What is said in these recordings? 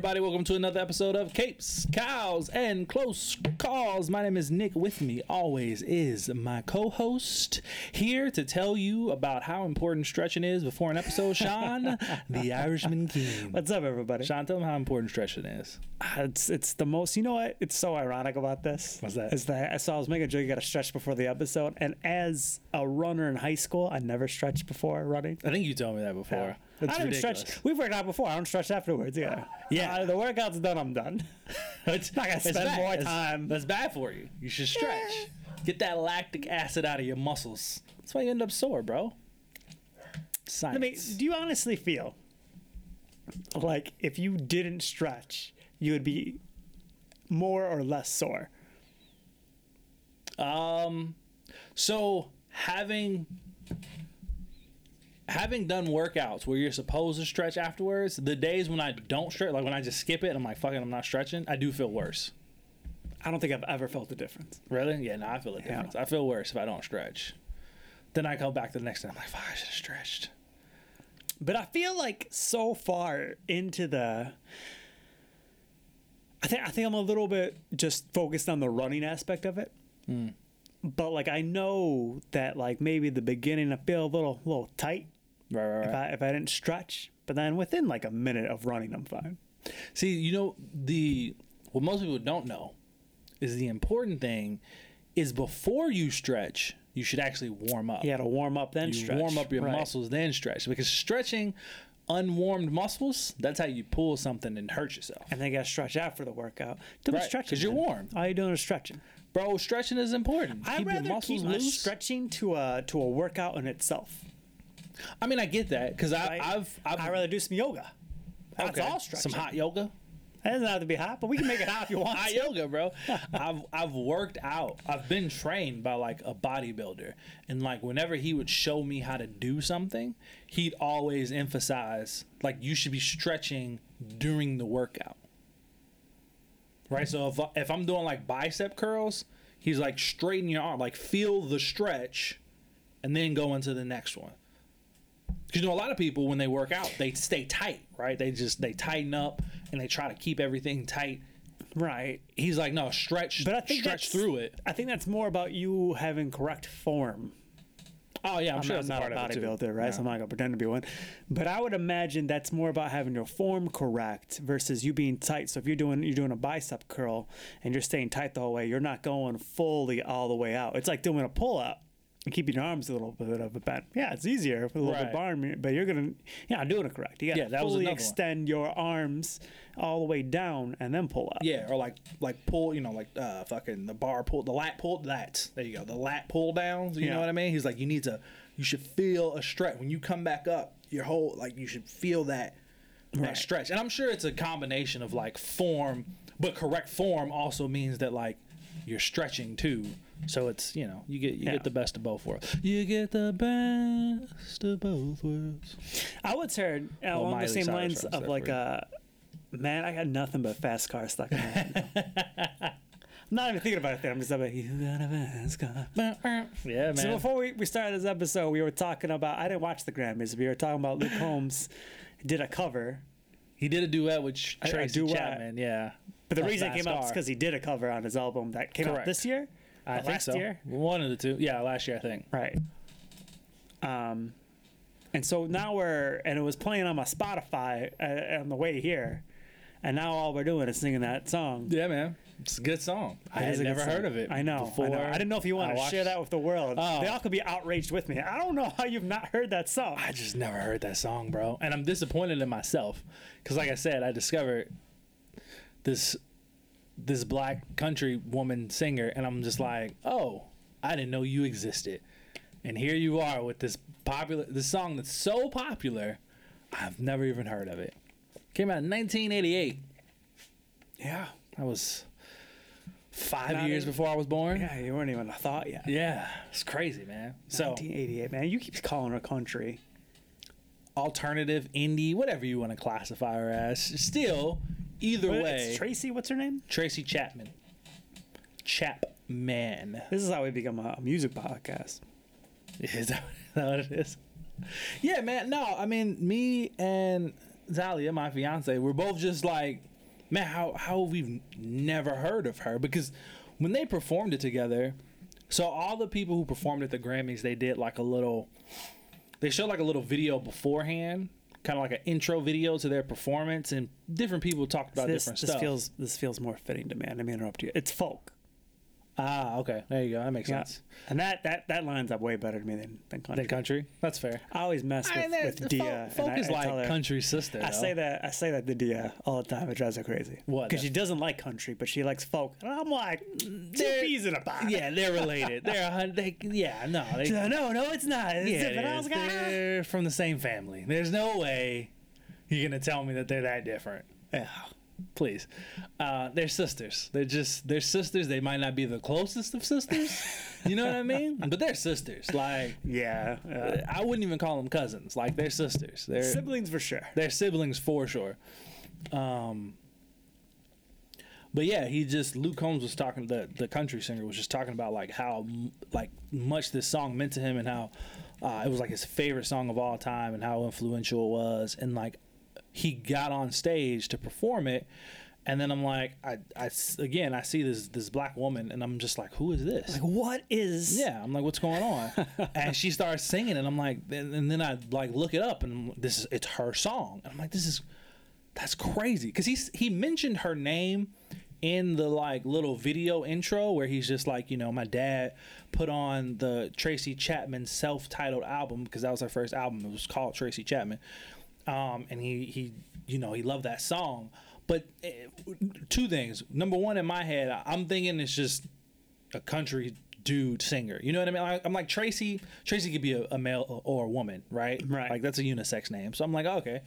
Everybody, welcome to another episode of Capes, Cows, and Close Calls. My name is Nick. With me always is my co-host here to tell you about how important stretching is before an episode. Sean, the Irishman King. What's up, everybody? Sean, tell them how important stretching is. Uh, It's it's the most. You know what? It's so ironic about this. What's that? Is that I saw I was making a joke. You got to stretch before the episode, and as a runner in high school, I never stretched before running. I think you told me that before. That's I don't ridiculous. stretch. We've worked out before. I don't stretch afterwards. Yeah. Yeah. Uh, the workout's done. I'm done. It's, I gotta spend bad. more That's- time. That's bad for you. You should stretch. Get that lactic acid out of your muscles. That's why you end up sore, bro. Science. I mean, do you honestly feel like if you didn't stretch, you would be more or less sore? Um, so having having done workouts where you're supposed to stretch afterwards, the days when I don't stretch, like when I just skip it, I'm like, fucking, I'm not stretching. I do feel worse. I don't think I've ever felt the difference. Really? Yeah, no, I feel the difference. I feel worse if I don't stretch. Then I go back the next day. I'm like, fuck, I should have stretched. But I feel like so far into the I think I think I'm a little bit just focused on the running aspect of it. Mm. But like I know that like maybe the beginning I feel a little little tight Right, right, if. I if I didn't stretch. But then within like a minute of running I'm fine. See, you know the what most people don't know is the important thing is before you stretch, you should actually warm up. You gotta warm up then you stretch. warm up your Right. muscles then stretch because stretching unwarmed muscles that's how you pull something and hurt yourself And then you gotta stretch after the workout. Do Right, stretching 'cause you're man. warm. All you're doing is stretching. bro stretching is important I'd keep your rather muscles keep my loose stretching to a to a workout in itself. I mean i get that because Right? i've i've I'd rather do some yoga. That's okay, all stretching. some hot yoga It doesn't have to be hot, but we can make it hot if you want. hot yoga bro i've i've worked out i've been trained by like a bodybuilder and like whenever he would show me how to do something he'd always emphasize like you should be stretching during the workout right so if, if i'm doing like bicep curls he's like straighten your arm like feel the stretch and then go into the next one because you know a lot of people when they work out they stay tight right they just they tighten up and they try to keep everything tight Right. He's like, no, stretch, But I think stretch through it. I think that's more about you having correct form. Oh yeah, I'm, I'm sure not, that's a not a of it too. bodybuilder, right? So I'm not gonna pretend to be one. But I would imagine that's more about having your form correct versus you being tight. So if you're doing you're doing a bicep curl and you're staying tight the whole way, you're not going fully all the way out. It's like doing a pull up and keeping your arms a little bit of a bend. Yeah, it's easier with a little Right. bit barn, but you're gonna yeah, doing it correct. You gotta Yeah, that was fully another one. extend your arms all the way down and then pull up. Yeah, or like like pull, you know, like uh fucking the bar pull, the lat pull. That there you go, the lat pull downs. You Yeah. know what I mean? He's like, you need to, you should feel a stretch when you come back up. Your whole like you should feel that that Right. stretch. And I'm sure it's a combination of like form, but correct form also means that like you're stretching too. So it's you know you get you Yeah. get the best of both worlds. You get the best of both worlds. I would say uh, along Miley the same Cyrus lines of like you. uh man, I got nothing but fast car stuck in my head. I'm not even thinking about it there. I'm just like, you got a fast car. Yeah, man. So before we, we started this episode, we were talking about I didn't watch the Grammys. We were talking about Luke Combs did a cover. He did a duet with A- a Tracy duet. Chapman. Yeah, But the Of reason it came out is because he did a cover on his album that came out this year. I think last so. year. One of the two. Yeah, last year I think. Right. Um, and so now we're and it was playing on my Spotify uh, on the way here, and now all we're doing is singing that song. Yeah, man. It's a good song. I had never heard of it. I know. Before I know. I didn't know if you wanted to share that with the world. Oh. They all could be outraged with me. I don't know how you've not heard that song. I just never heard that song, bro. And I'm disappointed in myself because, like I said, I discovered this this black country woman singer, and I'm just like, oh, I didn't know you existed. And here you are with this popular, this song that's so popular, I've never even heard of it. Came out in 1988. Yeah. That was five Not years even- before I was born. Yeah, you weren't even a thought yet. Yeah, it's crazy, man. So 1988, man. You keep calling her country. alternative, indie, whatever you want to classify her as, still, either But way, it's Tracy, what's her name? Tracy Chapman. Chapman. This is how we become a music podcast. Is that what it is? Yeah, man. No, I mean, me and Zalia, my fiance, we're both just like, man, how how we've never heard of her because when they performed it together, so all the people who performed at the Grammys, they did like a little, they showed like a little video beforehand, kind of like an intro video to their performance, and different people talked about This, different this stuff. feels this feels more fitting to me. Let me interrupt you. It's folk. Ah, okay, there you go. That makes Yeah. sense. And that, that that lines up way better to me than, than country. Then country, that's fair. I always mess with, I mean, with the Dia. folk, and folk I- is I tell like her- country sister. I though. say that I say that to Dia all the time. It drives her crazy. What? Because she doesn't like country, but she likes folk. And I'm like, two They're- peas in a pod. Yeah, they're related. They're a hun- they, yeah, no, they, She's like, no, no, it's not. It's yeah, it. I was like, ah. they're from the same family. There's no way you're gonna tell me that they're that different. Yeah. Please, uh, they're sisters. They're just they're sisters. They might not be the closest of sisters. You know what I mean? But they're sisters. Like Yeah. uh, I wouldn't even call them cousins. Like they're sisters. They're siblings for sure. they're siblings for sure. Um, but yeah, he just Luke Combs was talking. The the country singer was just talking about like how like much this song meant to him and how uh, it was like his favorite song of all time and how influential it was. And like he got on stage to perform it. And then I'm like, I, I again, I see this this black woman, and I'm just like, who is this? Like, what is? Yeah, I'm like, what's going on? and she starts singing, and I'm like, and, and then I like look it up, and this is it's her song, and I'm like, this is that's crazy because he he mentioned her name in the like little video intro where he's just like, you know, my dad put on the Tracy Chapman self-titled album because that was her first album. It was called Tracy Chapman, um, and he he you know he loved that song. But eh, two things. Number one, in my head, I'm thinking it's just a country dude singer. You know what I mean? I'm like Tracy. Tracy could be a, a male or a woman, right? Right. Like that's a unisex name. So I'm like, okay,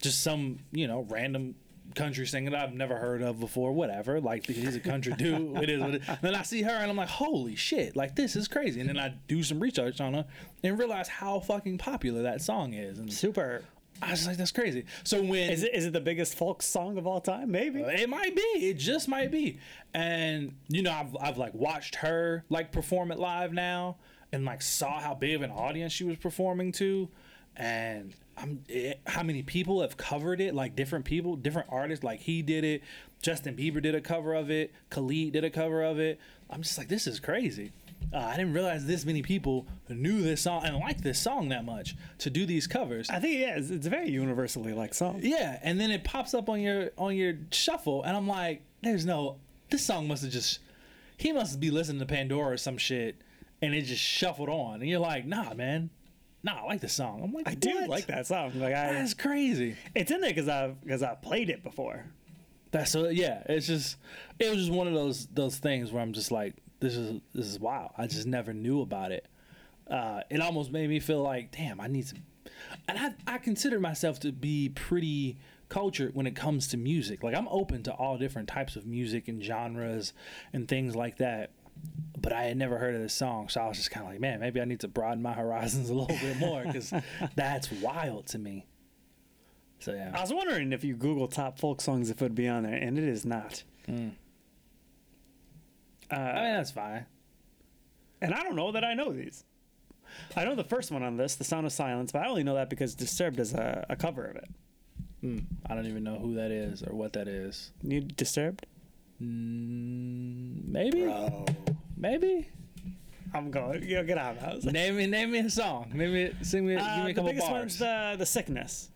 just some you know random country singer that I've never heard of before. Whatever. Like he's a country dude. It is. What it, then I see her and I'm like, holy shit! Like this is crazy. And then I do some research on her and realize how fucking popular that song is. And Super. I was like, that's crazy. So when Is it is it the biggest folk song of all time? Maybe. it might be. It just might be. And you know, I've I've like watched her like perform it live now, and like saw how big of an audience she was performing to, and I'm it, how many people have covered it? Like different people, different artists. Like he did it. Justin Bieber did a cover of it. Khalid did a cover of it. I'm just like, this is crazy. Uh, I didn't realize this many people knew this song and liked this song that much to do these covers. I think yeah, it's, it's a very universally liked song. Yeah, and then it pops up on your on your shuffle, and I'm like, "There's no. This song must have just. He must be listening to Pandora or some shit, and it just shuffled on, and you're like, "Nah, man, nah, I like this song." I'm like, I do like that song. Like I, That's crazy. it's in there because I've because I played it before. That's so yeah. It's just it was just one of those those things where I'm just like, this is this is wild. I just never knew about it. Uh, it almost made me feel like, damn, I need some. And I I consider myself to be pretty cultured when it comes to music. Like I'm open to all different types of music and genres and things like that. But I had never heard of this song, so I was just kind of like, man, maybe I need to broaden my horizons a little bit more because that's wild to me. So yeah. I was wondering if you Google top folk songs if it would be on there, and it is not. Uh, I mean, that's fine. and I don't know that I know these. I know the first one on this, "The Sound of Silence," but I only know that because Disturbed does a, a cover of it. Hmm. I don't even know who that is or what that is. You Disturbed? Mm, maybe, Bro, maybe. I'm going. You know, get out of the house. Name me, name me a song. Name me, sing me, Uh, give me a couple the biggest bars. one's the the sickness.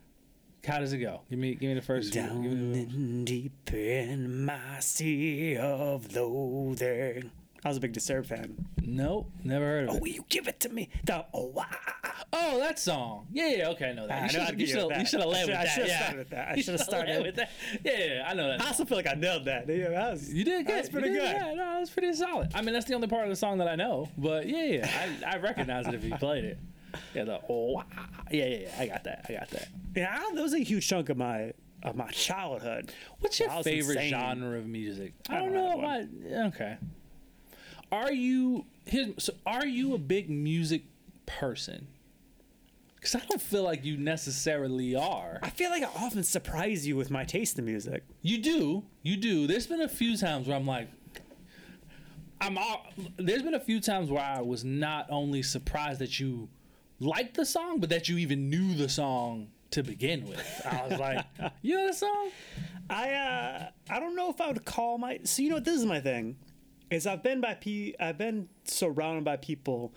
How does it go? Give me, give me the first. Down give me the- in deep in my sea of loathing. I was a big Disturbed fan. nope, never heard of Oh, it. will you give it to me? The oh, ah. Oh, that song. Yeah, yeah, okay, I know that. I You should've- you you should that. you should have led with should- I that. yeah. started with that. I should've should've started- with that. Yeah, yeah, I know that. I also feel like I nailed that. Yeah, that was, You did good. That's pretty did- good. Yeah, no, that's pretty solid. I mean, that's the only part of the song that I know. But yeah, yeah, I, I recognize it if you played it. Yeah, the oh, ah, yeah, yeah, yeah. I got that. I got that. Yeah, that was a huge chunk of my of my childhood. What's your was favorite insane. genre of music? I I don't don't know. About, okay. Are you here's, so? Are you a big music person? Because I don't feel like you necessarily are. I feel like I often surprise you with my taste in music. You do, you do. There's been a few times where I'm like, I'm. All, there's been a few times where I was not only surprised that you liked the song, but that you even knew the song to begin with. I was like, you know the song? I uh I don't know if I would call my so you know what this is my thing is I've been by pe I've been surrounded by people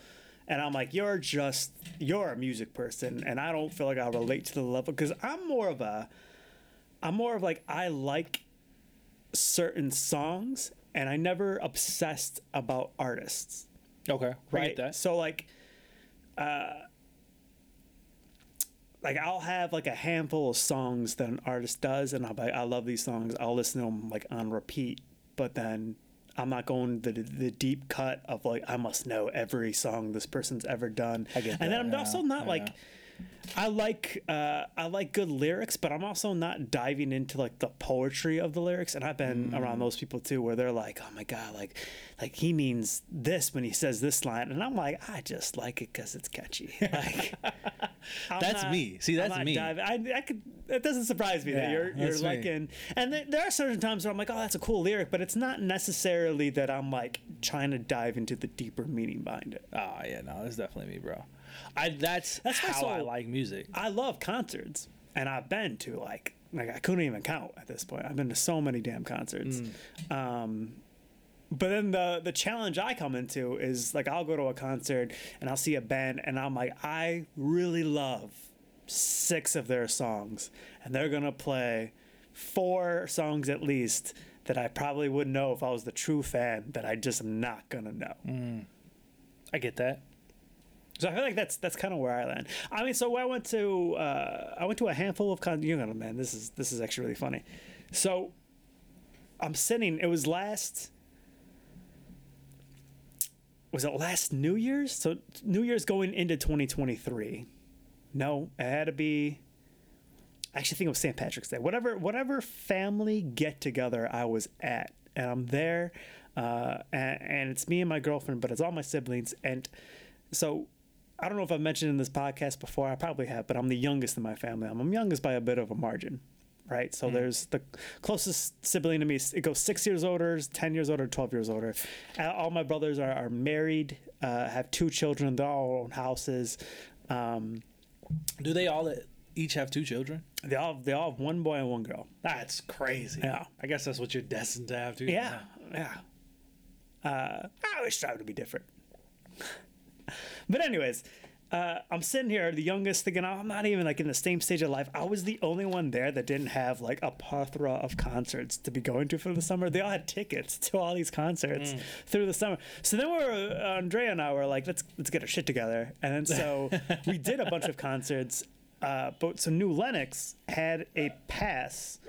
and I'm like you're just you're a music person and I don't feel like I relate to the level because I'm more of a I'm more of like I like certain songs and I never obsessed about artists Okay, right so like uh like I'll have like a handful of songs that an artist does, and I'll be like, I love these songs. I'll listen to them like on repeat, but then I'm not going the the deep cut of like I must know every song this person's ever done. And then I'm yeah, also not yeah. like I like uh, I like good lyrics, but I'm also not diving into like the poetry of the lyrics. And I've been Mm. around those people too, where they're like, "Oh my god, like, like he means this when he says this line," and I'm like, I just like it because it's catchy. Like, That's me. See, that's not me. diving- I, I could. It doesn't surprise me that you're you're that's me. liking. And th- there are certain times where I'm like, "Oh, that's a cool lyric," but it's not necessarily that I'm like trying to dive into the deeper meaning behind it. Oh yeah, no, that's definitely me, bro. I that's That's how so- I like music. I love concerts, and I've been to like like I couldn't even count at this point. I've been to so many damn concerts. Um, but then the the challenge I come into is like I'll go to a concert and I'll see a band and I'm like I really love six of their songs and they're gonna play four songs at least that I probably wouldn't know if I was the true fan that I just am not gonna know. I get that. So I feel like that's that's kind of where I land. I mean, so I went to uh, I went to a handful of con. You know, man, this is this is actually really funny. So I'm sitting. It was last. Was it last New Year's? So New Year's going into 2023. No, it had to be. I actually think it was St. Patrick's Day. Whatever, whatever family get together I was at, and I'm there, uh, and, and it's me and my girlfriend, but it's all my siblings, and so I don't know if I've mentioned in this podcast before. I probably have, but I'm the youngest in my family. I'm, youngest by a bit of a margin, right? So there's the closest sibling to me. It goes six years older, ten years older, twelve years older. All my brothers are, are married, uh, have two children. They all own houses. Um, Do they all each have two children? they all they all have one boy and one girl. That's crazy. Yeah. I guess that's what you're destined to have to. Yeah, yeah. Uh, I always strive to be different. but anyways, uh, I'm sitting here, the youngest, thinking I'm not even like in the same stage of life. I was the only one there that didn't have like a plethora of concerts to be going to for the summer. They all had tickets to all these concerts through the summer. So then we were, uh, Andrea and I were like, let's let's get our shit together. And then so we did a bunch of concerts. Uh, but so New Lennox had a pass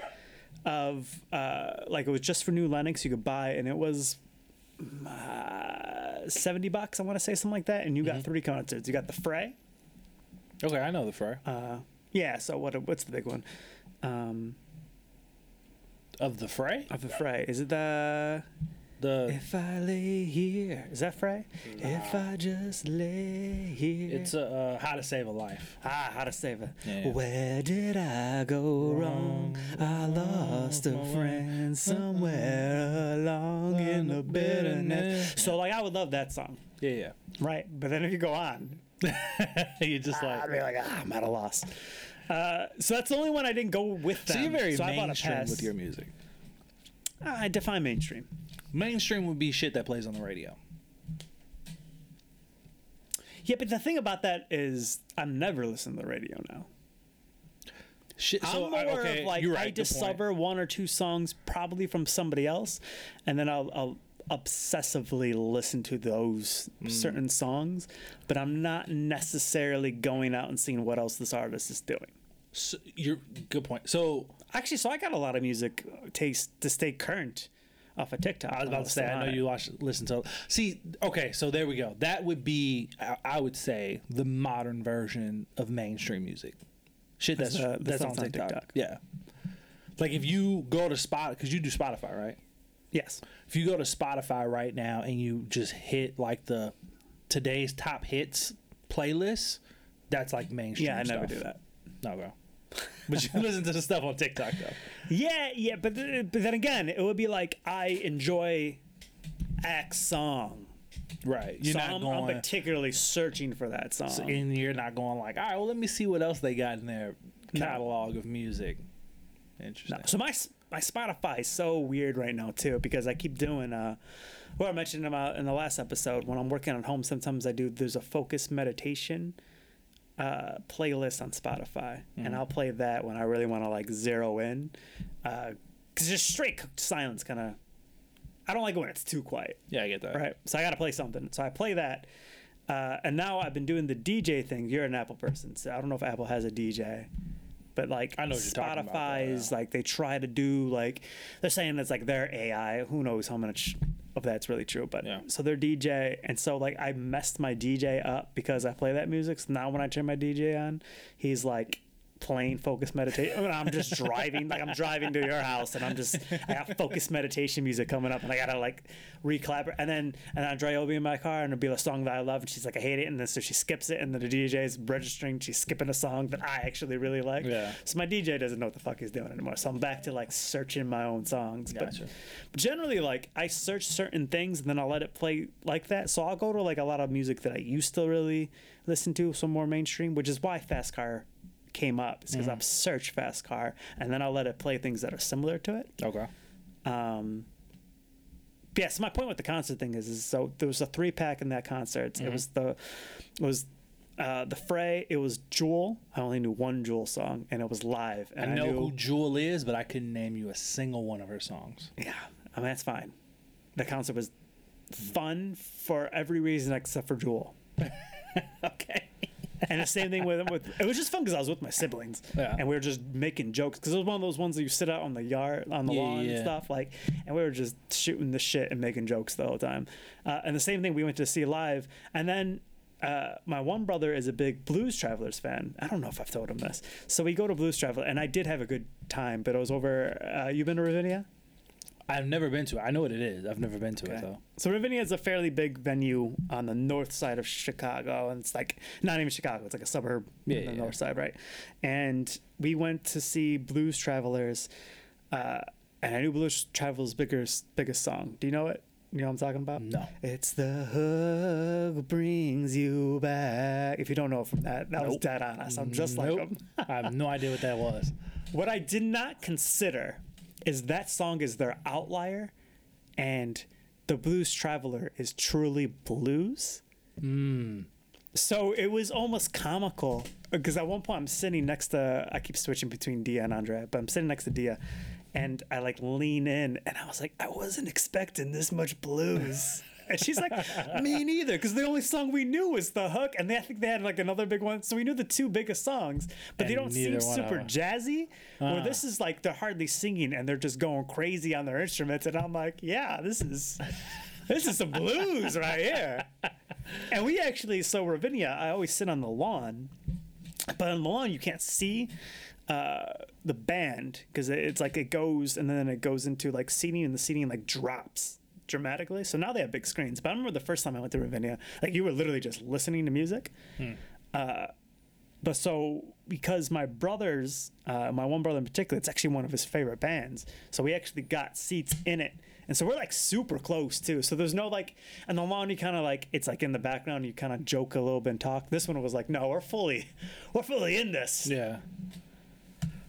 of uh, like it was just for New Lennox you could buy, and it was uh, seventy bucks. I want to say something like that, and you got three concerts. You got the Fray. Okay, I know the fur Uh, yeah. So what? What's the big one? Um, of the fray. of the Fray. Is it the? The If I lay here, is that Fray? If I just lay here. it's uh, uh, how to save a life. Ah, how to save it. Yeah, yeah. Where did I go wrong? I lost a friend somewhere along in the bitterness. So, like, I would love that song, Yeah, yeah. right? But then if you go on, you're just like I'd be like, ah, I'm at a loss. Uh, so that's the only one I didn't go with them. so you're very so mainstream with your music. I define mainstream. Mainstream would be shit that plays on the radio. Yeah, but the thing about that is I never listen to the radio now. Shit. So I'm I- more okay, of like right, I discover one or two songs probably from somebody else, and then I'll, I'll obsessively listen to those Mm. certain songs, but I'm not necessarily going out and seeing what else this artist is doing. So, you're good point. So Actually, so I got a lot of music taste to stay current off of TikTok. I was about to say, I know you watch, listen to. See, okay, so there we go. That would be, I, would say, the modern version of mainstream music. Shit, that's That's, uh, that's, that's on on TikTok. TikTok. Yeah, Like if you go to Spot, because you do Spotify, right? Yes. If you go to Spotify right now and you just hit like the today's top hits playlist, that's like mainstream. Yeah, I never do that. No, bro. But you listen to the stuff on TikTok though. Yeah, yeah, but th- but then again, it would be like I enjoy X song, Right. You're so not I'm, going. I'm particularly searching for that song. and you're not going like, all right, well, let me see what else they got in their catalog of music. Interesting. So my my Spotify is so weird right now too because I keep doing uh, what I mentioned about in the last episode when I'm working at home. Sometimes I do there's a focus meditation uh, playlist on Spotify, and I'll play that when I really want to like zero in, because just straight silence kind of. I don't like it when it's too quiet. Yeah, I get that. Right. So I got to play something. So I play that. Uh, and now I've been doing the DJ thing. You're an Apple person. So I don't know if Apple has a DJ. But like I know what you're talking about, though, Spotify's yeah. like they try to do like they're saying it's like their AI. Who knows how much of that's really true? But Yeah. so they're DJ and so like I messed my DJ up because I play that music. So now when I turn my DJ on, he's like playing focus meditation. I'm just driving, like I'm driving to your house, and I'm just I got focus meditation music coming up, and I gotta like reclap and then and Andrea will be in my car, and it'll be a song that I love, and she's like I hate it, and then so she skips it, and then the DJ is registering, she's skipping a song that I actually really like. Yeah. So my DJ doesn't know what the fuck he's doing anymore. So I'm back to like searching my own songs. Gotcha. But, but generally, like I search certain things, and then I'll let it play like that. So I'll go to like a lot of music that I used to really listen to, some more mainstream, which is why Fast Car came up. It's because I've searched Fast Car, and then I'll let it play things that are similar to it. Okay. Um, but yeah, so my point with the concert thing is, is so there was a three pack in that concert. It was the it was uh, the fray. It was Jewel. I only knew one Jewel song, and it was live. I And I, know knew, who Jewel is, but I couldn't name you a single one of her songs. Yeah, I mean that's fine. The concert was fun for every reason except for Jewel. okay. And the same thing with with it was just fun because I was with my siblings Yeah. and we were just making jokes because it was one of those ones that you sit out on the yard on the Yeah, lawn yeah. and stuff like, and we were just shooting the shit and making jokes the whole time. Uh, and the same thing we went to see live, and then. Uh, my one brother is a big Blues Travelers fan. I don't know if I've told him this. So we go to Blues Traveler, and I did have a good time, but it was over. Uh, you been to Ravinia? I've never been to it. I know what it is. I've never been to it though. So Ravinia is a fairly big venue on the north side of Chicago, and it's like not even Chicago; it's like a suburb Yeah, on the yeah, north side, right? And we went to see Blues Travelers, uh, and I knew Blues Travelers' biggest biggest song. Do you know it? You know what I'm talking about? No. It's the hug brings you back. If you don't know from that, that was Nope. dead honest. I'm just like Nope. them. I have no idea what that was. What I did not consider is that song is their outlier, and the Blues Traveler is truly blues. Hmm. So it was almost comical because at one point I'm sitting next to I keep switching between Dia and Andrea, but I'm sitting next to Dia, and I like lean in, and I was like, I wasn't expecting this much blues. And she's like, me neither, because the only song we knew was the hook, and they, I think they had like another big one. So we knew the two biggest songs, but they don't seem neither one of super jazzy. Where Ah. this is like they're hardly singing and they're just going crazy on their instruments, and I'm like, yeah, this is this is some blues right here. And we actually, so Ravinia, I always sit on the lawn, but on the lawn you can't see uh, the band because it's like it goes and then it goes into like seating, and the seating like drops dramatically. So now they have big screens. But I remember the first time I went to Ravinia, like you were literally just listening to music. Uh, but so because my brothers, uh, my one brother in particular, it's actually one of his favorite bands. So we actually got seats in it, and so we're like super close too. So there's no like, and the lawn you kind of like it's like in the background. You kind of joke a little bit and talk. This one was like, no, we're fully, we're fully in this. Yeah.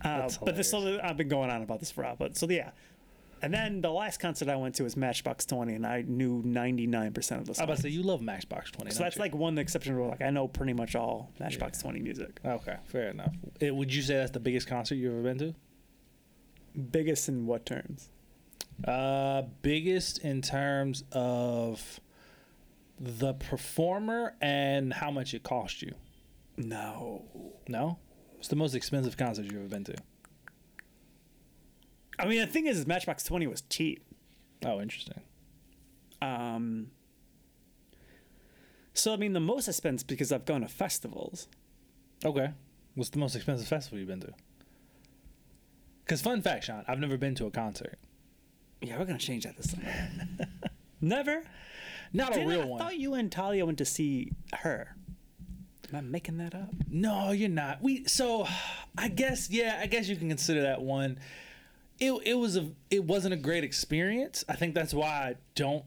Uh, but this, so I've been going on about this for a while. But so yeah. And then the last concert I went to was Matchbox 20, and I knew 99% of the songs. I was about to say you love Matchbox Twenty. so that's you? like one exception rule. Like I know pretty much all Matchbox 20 music. okay, fair enough. Eh, would you say that's the biggest concert you've ever been to? Biggest in what terms? Uh, biggest in terms of the performer and how much it cost you. No. No, it's the most expensive concert you've ever been to. I mean, the thing is, is Matchbox 20 was cheap. Oh, interesting. Um, so, I mean, the most I spent because I've gone to festivals. Okay, what's the most expensive festival you've been to? Because fun fact, Sean, I've never been to a concert. Yeah, we're gonna change that this summer. Never. Not Didn't a real I one. I thought you and Talia went to see her. Am I making that up? No, you're not. We so I guess yeah, I guess you can consider that one. It it was a it wasn't a great experience. I think that's why I don't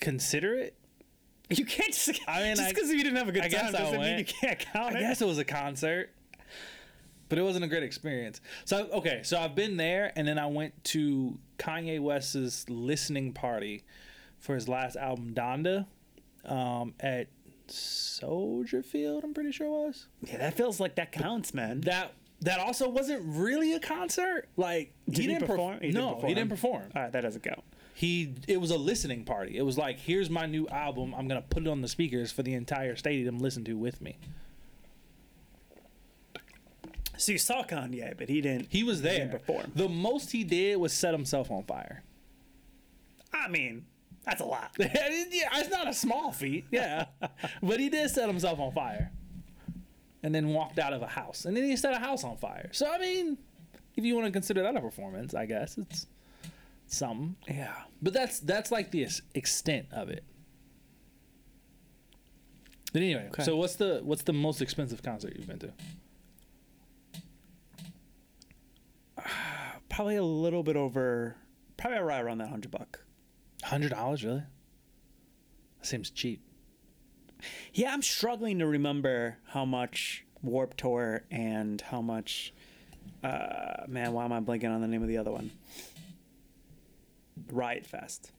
consider it. You can't just. I mean, just because you didn't have a good I guess time doesn't mean you can't count I it. guess it was a concert, but it wasn't a great experience. So okay, so I've been there, and then I went to Kanye West's listening party for his last album Donda um, at Soldier Field. I'm pretty sure it was Yeah, that feels like that counts, man. that. That also wasn't really a concert. Like Did he didn't perf- perform? He didn't no, perform. he didn't perform. All right, that doesn't count. He it was a listening party. It was like, here's my new album. I'm gonna put it on the speakers for the entire stadium to listen to with me. So you saw Kanye, but he didn't. He was there. didn't perform. The most he did was set himself on fire. I mean, that's a lot. yeah, it's not a small feat. Yeah, but he did set himself on fire, and then walked out of a house, and then he set a house on fire. So I mean, if you want to consider that a performance, I guess it's something. Yeah. But that's that's like the extent of it. But anyway, Okay. so what's the what's the most expensive concert you've been to? Probably a little bit over. Probably right around that hundred buck. Hundred dollars, really? That seems cheap. Yeah, I'm struggling to remember how much Warp Tour and how much. Uh, man, why am I blanking on the name of the other one? Riot Fest.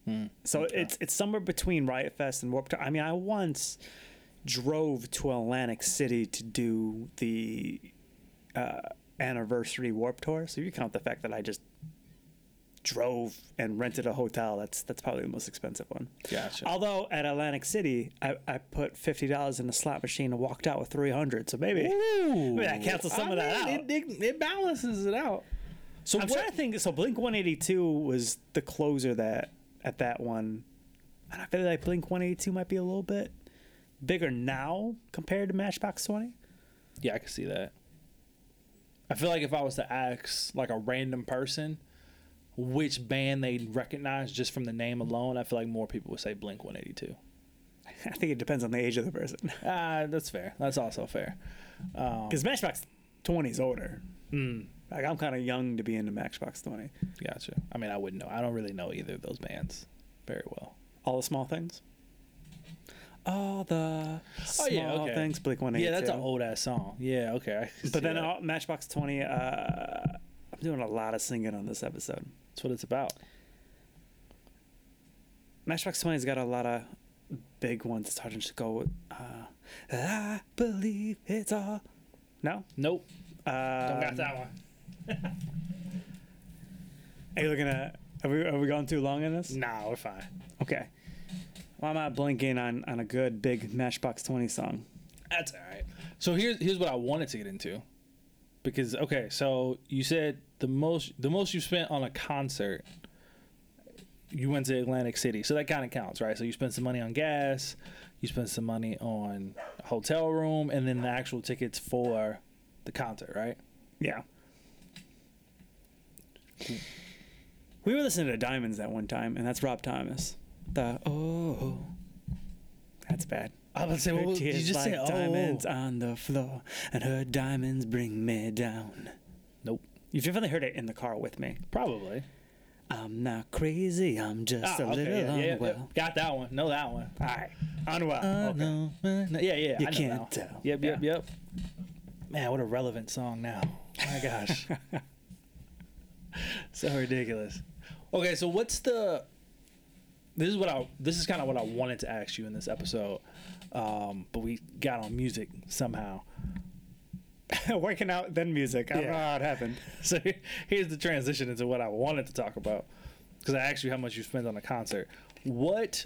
So it's it's somewhere between Riot Fest and Warp Tour. I mean, I once drove to Atlantic City to do the uh, anniversary Warp Tour. So you count the fact that I just drove and rented a hotel. That's that's probably the most expensive one. Gotcha. Although at Atlantic City, I, I put fifty dollars in a slot machine and walked out with three hundred. So maybe Ooh, that cancels some I of that mean, out. It, it, it balances it out. So I'm what? trying to think. So Blink One Eighty Two was the closer that at that one, and I feel like Blink One Eighty Two might be a little bit bigger now compared to Matchbox Twenty. Yeah, I can see that. I feel like if I was to ask like a random person which band they recognize just from the name alone, I feel like more people would say Blink 182. I think it depends on the age of the person. Ah, that's fair. That's also fair. Um, Because Matchbox Twenty is older. Like I'm kind of young to be into Matchbox Twenty. gotcha. I mean, I wouldn't know. I don't really know either of those bands very well. All the small things. All the small Oh, yeah, okay. things. Blink One Eighty Two. Yeah, that's an old ass song. Yeah, okay. I can see But then uh, Matchbox Twenty. Uh, I'm doing a lot of singing on this episode. That's what it's about. Matchbox 20's got a lot of big ones starting to just go with, uh, I believe it's all. No? Nope. Um, Don't got that one. Are you looking at. Are we, are we going too long in this? Nah, we're fine. Okay. Well, I'm not blinking on, on a good big Matchbox 20 song. That's all right. So here's here's what I wanted to get into, because okay, so you said the most the most you spent on a concert, you went to Atlantic City, so that kind of counts, right? So you spent some money on gas, you spent some money on hotel room, and then the actual tickets for the concert, right? Yeah. We were listening to Diamonds that one time, and that's Rob Thomas. The oh, that's bad. I was about to say, Her what did you just like say? Oh, diamonds on the floor, and her diamonds bring me down. nope, You've definitely heard it in the car with me. probably. I'm not crazy. I'm just Ah, a okay, little yeah, yeah, unwell. yeah. got that one. Know that one. All right, unwell. Uh, okay. no, no. Yeah, yeah. You I can't tell. Yep, yep, yep. Man, what a relevant song now. My gosh. so ridiculous. Okay, so what's the this is what I this is kind of what I wanted to ask you in this episode. Um, but we got on music somehow. Working out, then music. I don't Yeah. know how it happened. So here's the transition into what I wanted to talk about because I asked you how much you spent on a concert. What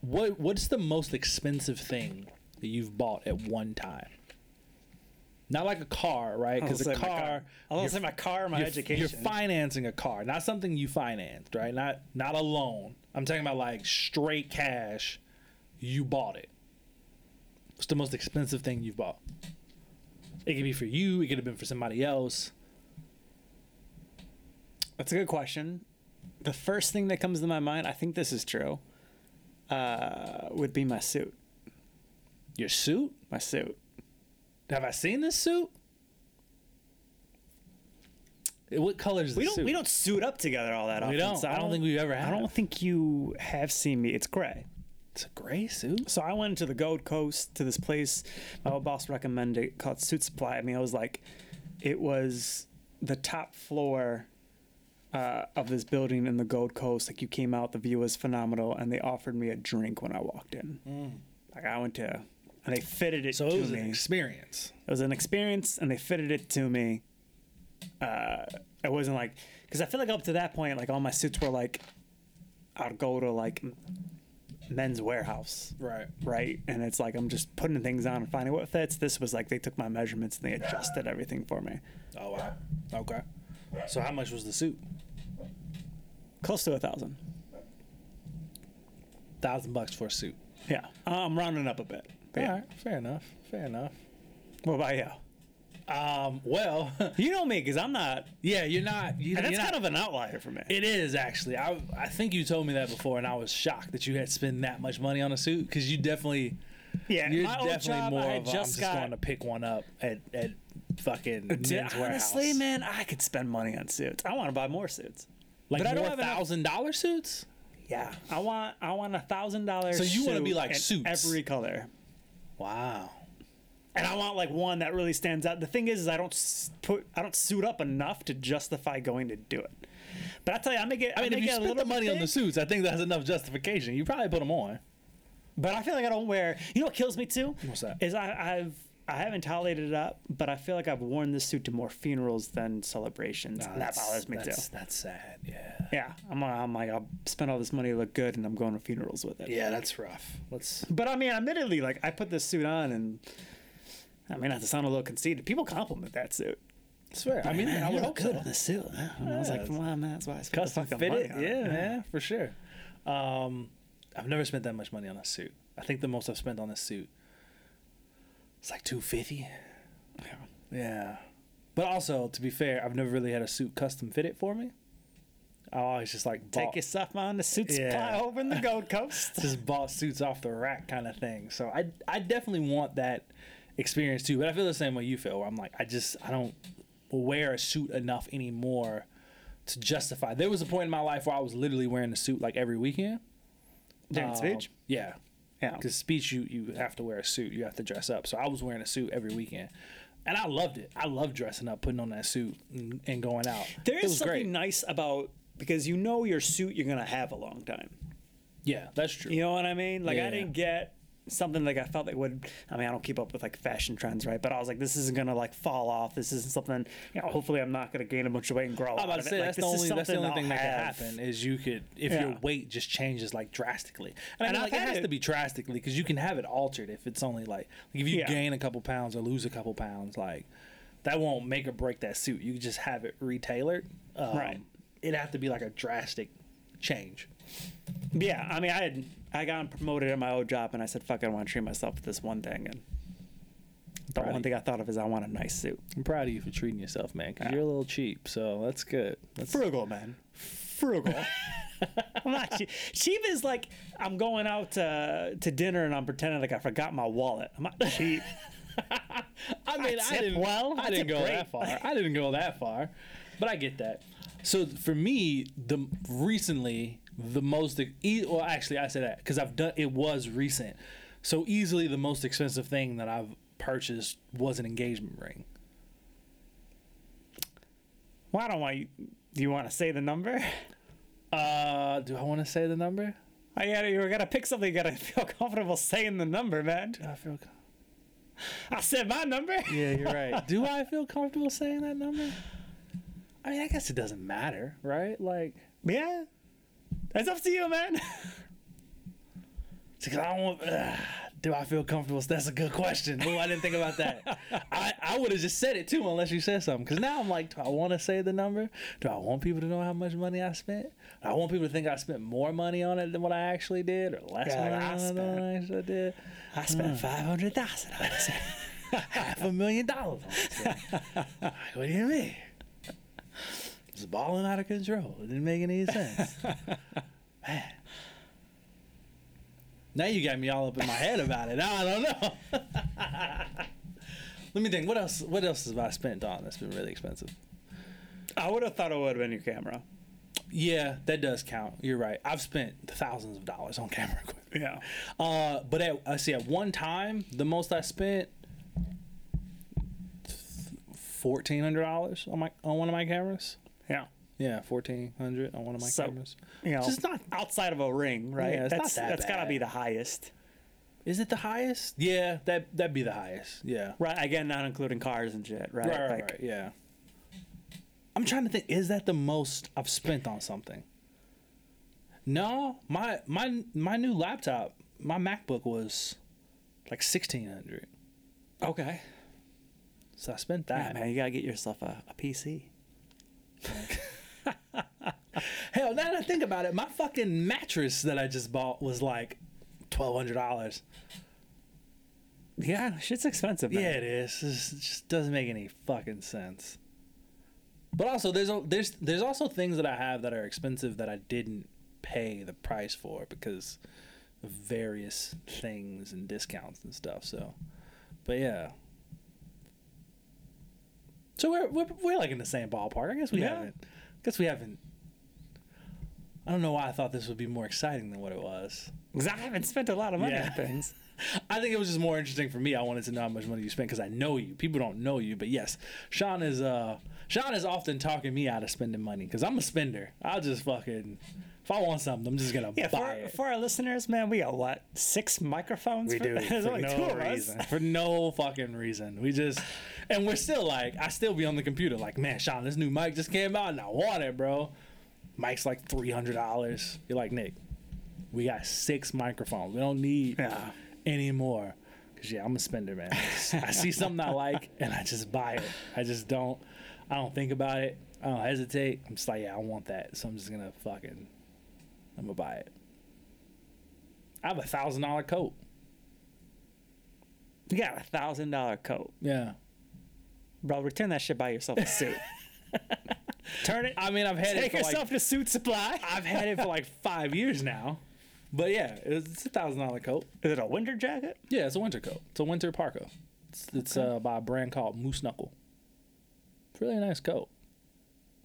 what what's the most expensive thing that you've bought at one time? Not like a car, right? Because a car, I'll you're- say my car, my you're, education. You're financing a car, not something you financed, right? Not not a loan. I'm talking about like straight cash. You bought it. What's the most expensive thing you've bought? It could be for you. It could have been for somebody else. That's a good question. The first thing that comes to my mind, I think this is true, uh, would be my suit. Your suit? My suit. Have I seen this suit? What color is the We don't suit? we don't suit up together all that We often. don't. so I don't think we've ever I don't think you have seen me. It's gray. It's a gray suit. So I went to the Gold Coast to this place. My old boss recommended it called Suit Supply. I mean, I was like, it was the top floor uh, of this building in the Gold Coast. Like you came out, the view was phenomenal, and they offered me a drink when I walked in. Like I went to, and they fitted it Mm. So to it was me. an experience. It was an experience, and they fitted it to me. Uh, it wasn't like because I feel like up to that point, like all my suits were like, I'd go to like Men's Wearhouse, Right. right? And it's like I'm just putting things on and finding what fits. This was like they took my measurements and they adjusted everything for me. Oh wow. Okay. So how much was the suit? Close to a thousand. Thousand bucks for a suit. Yeah, I'm rounding up a bit. But yeah. All right. Fair enough. Fair enough. What about you? Um. Well. You know me, because I'm not, yeah. You're not. You, and that's you're not, kind of an outlier for me. It is actually. I I think you told me that before, and I was shocked that you had spent that much money on a suit because you definitely yeah, you're my old definitely job, more I of a, I'm just just going to pick one up at at fucking Dude, honestly, man, I could spend money on suits. I want to buy more suits. like but I don't more have thousand dollar suits. Yeah, I want I want a thousand dollars. So you wanna be like Suits. every color, Wow. And I want like one that really stands out. The thing is, is I don't put I don't suit up enough to justify going to do it. But I tell you, I make it. I mean, if you spent the money on the suits, I think that's enough justification. You probably put them on. But I feel like I don't wear. You know what kills me too? What's that? Is I, I've I haven't tolerated it up, but I feel like I've worn this suit to more funerals than celebrations, and that bothers me too. that's, That's sad. Yeah. Yeah, I'm, I'm like I'll spend all this money to look good, and I'm going to funerals with it. Yeah, that's rough. Let's. But I mean, admittedly, like I put this suit on, and I mean, not to sound a little conceited, people compliment that suit. I Swear. I mean, Man, I would look hope good so. in this suit. And I was like, Yeah. come on, man, that's why I spent Custom the fit money it. on Yeah, it. man, for sure. Um, I've never spent that much money on a suit. I think the most I've spent on a suit, it's like two fifty. Yeah. Yeah. But also, to be fair, I've never really had a suit custom fitted for me. I always just like Take bought, your stuff on the suit Yeah. supply over in the Gold Coast. just bought suits off the rack kind of thing. So I I definitely want that experience too. But I feel the same way you feel. Where I'm like I just I don't wear a suit enough anymore to justify. There was a point in my life where I was literally wearing a suit like every weekend. During Um, speech. Yeah. Yeah. Because speech, you you have to wear a suit. You have to dress up. So I was wearing a suit every weekend, and I loved it. I loved dressing up, putting on that suit, and, and going out. There is something great. nice about because you know your suit you're gonna have a long time. Yeah, that's true. You know what I mean? Like Yeah. I didn't get something like I felt like would. I mean, I don't keep up with like fashion trends, right? But I was like, this isn't gonna like fall off. This isn't something. You know, hopefully I'm not gonna gain a bunch of weight and grow. I'm about out to say Like, that's the only that's the only thing I'll that could happen is you could if Yeah. your weight just changes like drastically. And, I mean, I've like it has it- to be drastically because you can have it altered if it's only like, like if you Yeah. gain a couple pounds or lose a couple pounds, like that won't make or break that suit. You just have it retailored. Um, Right. It'd have to be like a drastic change. Yeah, I mean, I had I got promoted at my old job, and I said, "Fuck, I want to treat myself to this one thing." And the Proud one thing I thought of is I want a nice suit. I'm proud of you for treating yourself, man, because Yeah. you're a little cheap. So that's good. That's Frugal, man. Frugal. I'm not cheap. Cheap is like I'm going out to, to dinner and I'm pretending like I forgot my wallet. I'm not cheap. I mean, I tip didn't. well. I I didn't go great. that far. I didn't go that far, but I get that. So for me, the recently the most e- well, actually, I say that because I've done it was recent. So easily the most expensive thing that I've purchased was an engagement ring. Why don't I? Do you want to say the number? Uh, do I want to say the number? I gotta, you gotta pick something. You gotta feel comfortable saying the number, man. I feel. I said my number. Yeah, you're right. do I feel comfortable saying that number? I mean, I guess it doesn't matter, right? Like. Yeah. That's up to you, man. Because I don't want. Uh, do I feel comfortable? That's a good question. Oh, I didn't think about that. I, I would have just said it too, unless you said something. Because now I'm like, do I want to say the number? Do I want people to know how much money I spent? I want people to think I spent more money on it than what I actually did, or less Yeah, money I on it than what I actually did? I spent five hundred thousand. Half a million dollars. on it. Like, what do you mean? Just balling out of control. It didn't make any sense. Man. Now you got me all up in my head about it. Now I don't know. Let me think. What else? What else have I spent on that's been really expensive? I would have thought it would have been your camera. Yeah, that does count. You're right. I've spent thousands of dollars on camera equipment. Yeah. Uh, but at, I see at one time the most I spent fourteen hundred dollars on my on one of my cameras. Yeah. Yeah, fourteen hundred on one of my So, cameras. You know, Just not- outside of a ring, right? Yeah, it's not that's that that's gotta be the highest, Is it the highest? Yeah, that that'd be the highest. Yeah. right? Again, not including cars and shit, right? Right, right, Like, right. Yeah. I'm trying to think. Is that the most I've spent on something? No, my my my new laptop, my MacBook was like sixteen hundred. Okay. So I spent Yeah, that. man, you gotta get yourself a, a PC. Hell, now that I think about it, my fucking mattress that I just bought was like twelve hundred dollars. Yeah, shit's expensive. Man. Yeah, it is. It's- It just doesn't make any fucking sense. But also, there's there's there's also things that I have that are expensive that I didn't pay the price for because of various things and discounts and stuff. So, but yeah. So we're we're, we're like in the same ballpark. I guess we Yeah. haven't. I guess we haven't. I don't know why I thought this would be more exciting than what it was. 'Cause I haven't spent a lot of money Yeah. on things. I think it was just more interesting for me. I wanted to know how much money you spent because I know you. People don't know you, but yes, Sean is uh Sean is often talking me out of spending money because I'm a spender. I'll just fucking if I want something, I'm just gonna Yeah, buy for, it. for our listeners, man, we got what six microphones. we for, do There's for only no two of us. reason. For no fucking reason. We just and we're still like I still be on the computer like man, Sean, this new mic just came out and I want it, bro. Mic's like three hundred dollars. You're like Nick, we got six microphones. We don't need Yeah. any more. Cause yeah, I'm a spender, man. I see something I like and I just buy it. I just don't. I don't think about it. I don't hesitate. I'm just like, yeah, I want that. So I'm just gonna fucking. I'm gonna buy it. I have a thousand dollar coat. You got a thousand dollar coat, Yeah. Bro. Return that shit. Buy yourself a suit. Turn it. I mean, I've had Take it for yourself like to Suitsupply. I've had it for like five years now. But yeah, it's, a thousand dollar coat. Is it a winter jacket? Yeah, it's a winter coat. It's a winter parka. It's, it's uh, by a brand called Moose Knuckle. It's really a nice coat.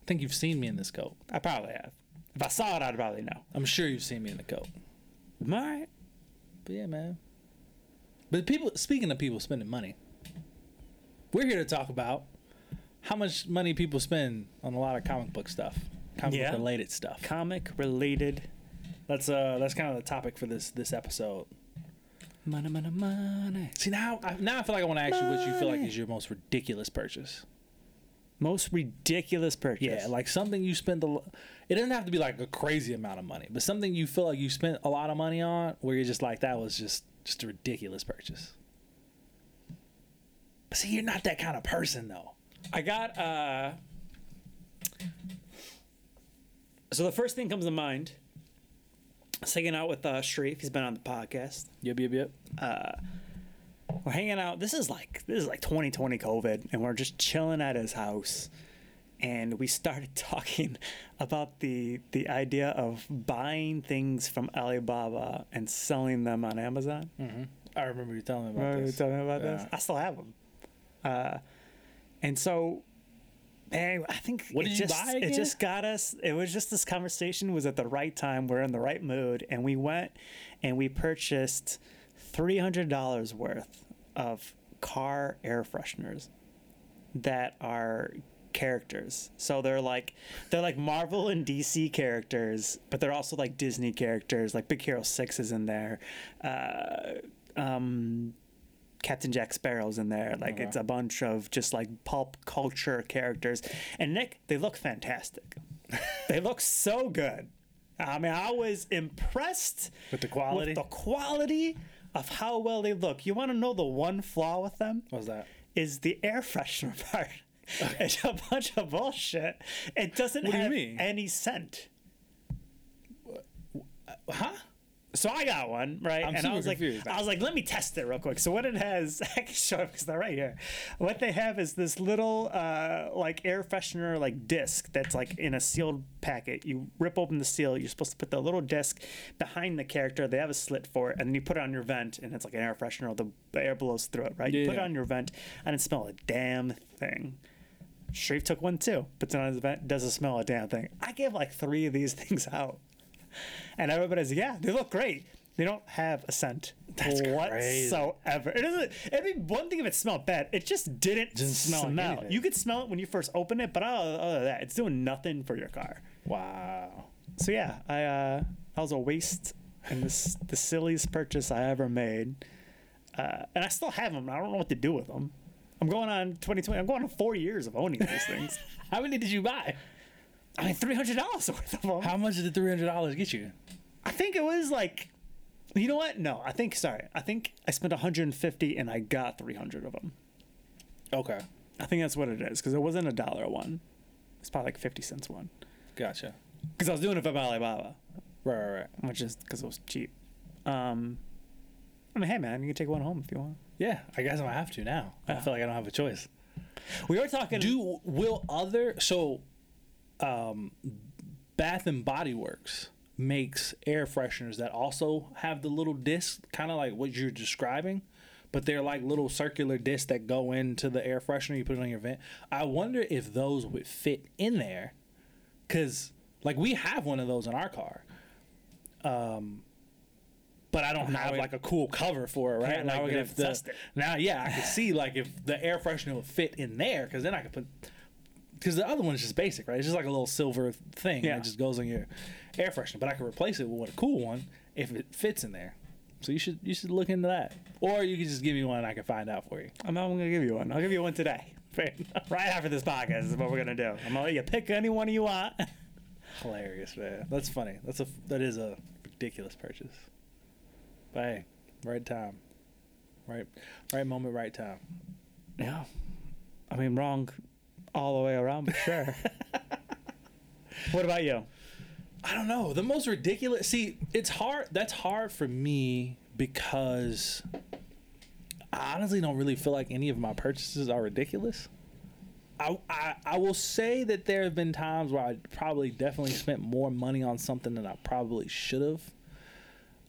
I think you've seen me in this coat. I probably have. If I saw it, I'd probably know. I'm sure you've seen me in the coat. All right. But yeah, man. But people, speaking of people spending money, we're here to talk about how much money people spend on a lot of comic book stuff, comic Yeah. book related stuff. Comic related. That's uh, that's kind of the topic for this this episode. Money, money, money. See now, I, now I feel like I want to ask you what you feel like is your most ridiculous purchase. Most ridiculous purchase. Yeah, like something you spend a. It doesn't have to be like a crazy amount of money, but something you feel like you spent a lot of money on, where you're just like that was just just a ridiculous purchase. See, you're not that kind of person though. I got uh so the first thing comes to mind. I was hanging out with uh Sharif, he's been on the podcast. Yep, yep, yep. Uh We're hanging out. This is like this is like 2020 COVID, and we're just chilling at his house. And we started talking about the the idea of buying things from Alibaba and selling them on Amazon. Mm-hmm. I remember you telling me about Remember you this. telling me about this? I still have them. Uh, and so, man, I think What it did you just, buy It just got us. It was just this conversation was at the right time. We're in the right mood, and we went and we purchased three hundred dollars worth of car air fresheners that are characters. So they're like they're like Marvel and DC characters, but they're also like Disney characters. Like Big Hero Six is in there. Uh, um, Captain Jack Sparrow's in there. Like it's a bunch of just like pulp culture characters. And Nick, they look fantastic. they look so good. I mean, I was impressed With the quality? with the quality of how well they look. You want to know the one flaw with them? What was that? is the air freshener part. It's a bunch of bullshit. It doesn't What do you have mean? any scent. Huh? So I got one, right? I'm and I was like. I was like, let me test it real quick. So what it has, I can show it because they're right here. What they have is this little uh, like air freshener like disc that's like in a sealed packet. You rip open the seal. You're supposed to put the little disc behind the character. They have a slit for it, and then you put it on your vent, and it's like an air freshener. The, air blows through it, right? Yeah, You put it on your vent, and it smells a damn thing. Sharif took one too, puts it on his vent, doesn't smell a damn thing. I gave like three of these things out. And everybody's yeah, they look great. They don't have a scent That's crazy. whatsoever. It doesn't. It'd be one thing if it smelled bad. It just didn't, Didn't smell smell. like you could smell it when you first open it, but other, other than that, it's doing nothing for your car. Wow. So yeah, I uh, that was a waste and this the silliest purchase I ever made. Uh, and I still have them. I don't know what to do with them. I'm going on 2020. I'm going on four years of owning these things. How many did you buy? I mean, three hundred dollars worth of them. How much did the three hundred dollars get you? I think it was like, you know what? No, I think sorry. I think I spent 150 and I got 300 of them. Okay, I think that's what it is because it wasn't a dollar one. It's probably like 50 cents one. gotcha. Because I was doing it for Alibaba, Right, right, right. which is because it was cheap. Um, I mean, hey man, you can take one home if you want. Yeah, I guess I'm gonna have to now. I feel like I don't have a choice. We were talking. Do will other so, um, Bath and Body Works makes air fresheners that also have the little disc, kind of like what you're describing, but they're like little circular discs that go into the air freshener. You put it on your vent. I wonder if those would fit in there, because like we have one of those in our car. Um, but I don't Now have like a cool cover for it, right? Yeah, now like, we're gonna if the- test it. Now, yeah, I could see like if the air freshener would fit in there, because then I could put. Because the other one is just basic, right? It's just like a little silver thing Yeah. that just goes on your air freshener. But I could replace it with a cool one if it fits in there. So you should you should look into that, or you could just give me one and I can find out for you. I'm not gonna give you one. I'll give you one today. Right after this podcast is what we're gonna do. I'm gonna let you pick any one you want. Hilarious, man. That's funny. That's a that is a ridiculous purchase. But hey, right time, right right moment, right time. Yeah. I mean, wrong all the way around, but sure. what about you? I don't know. The most ridiculous. See, it's hard. That's hard for me because I honestly don't really feel like any of my purchases are ridiculous. I, I, I will say that there have been times where I probably definitely spent more money on something than I probably should have.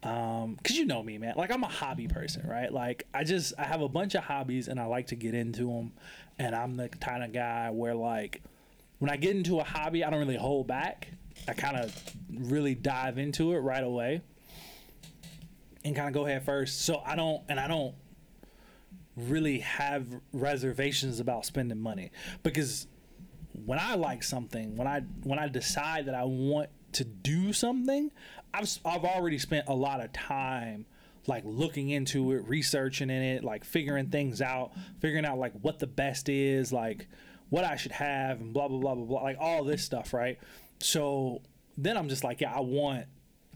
Um, cause you know me, man. Like I'm a hobby person, right? Like I just I have a bunch of hobbies and I like to get into them, and I'm the kind of guy where like when I get into a hobby, I don't really hold back. I kind of really dive into it right away and kind of go ahead first. So I don't, and I don't really have reservations about spending money because when I like something, when I when I decide that I want to do something, I've I've already spent a lot of time like looking into it, researching in it, like figuring things out, figuring out like what the best is, like what I should have and blah blah blah blah blah, like all this stuff, right? So then I'm just like, yeah, I want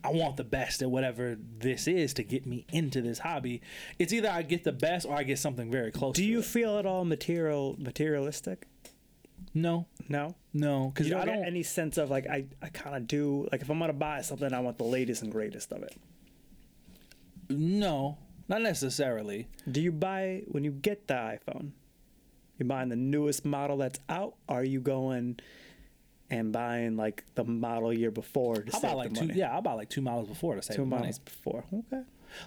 I want the best at whatever this is to get me into this hobby. It's either I get the best or I get something very close. Do you it. feel at all material materialistic? No, No. no, because You I don't, don't. get any sense of like I, I kind of do like if I'm gonna buy something I want the latest and greatest of it. no, not necessarily. Do you buy when you get the iPhone? You buying the newest model that's out? Or are you going and buying like the model year before to I save buy like the two. money? Yeah, I buy like two models before to save two money. models before. Okay.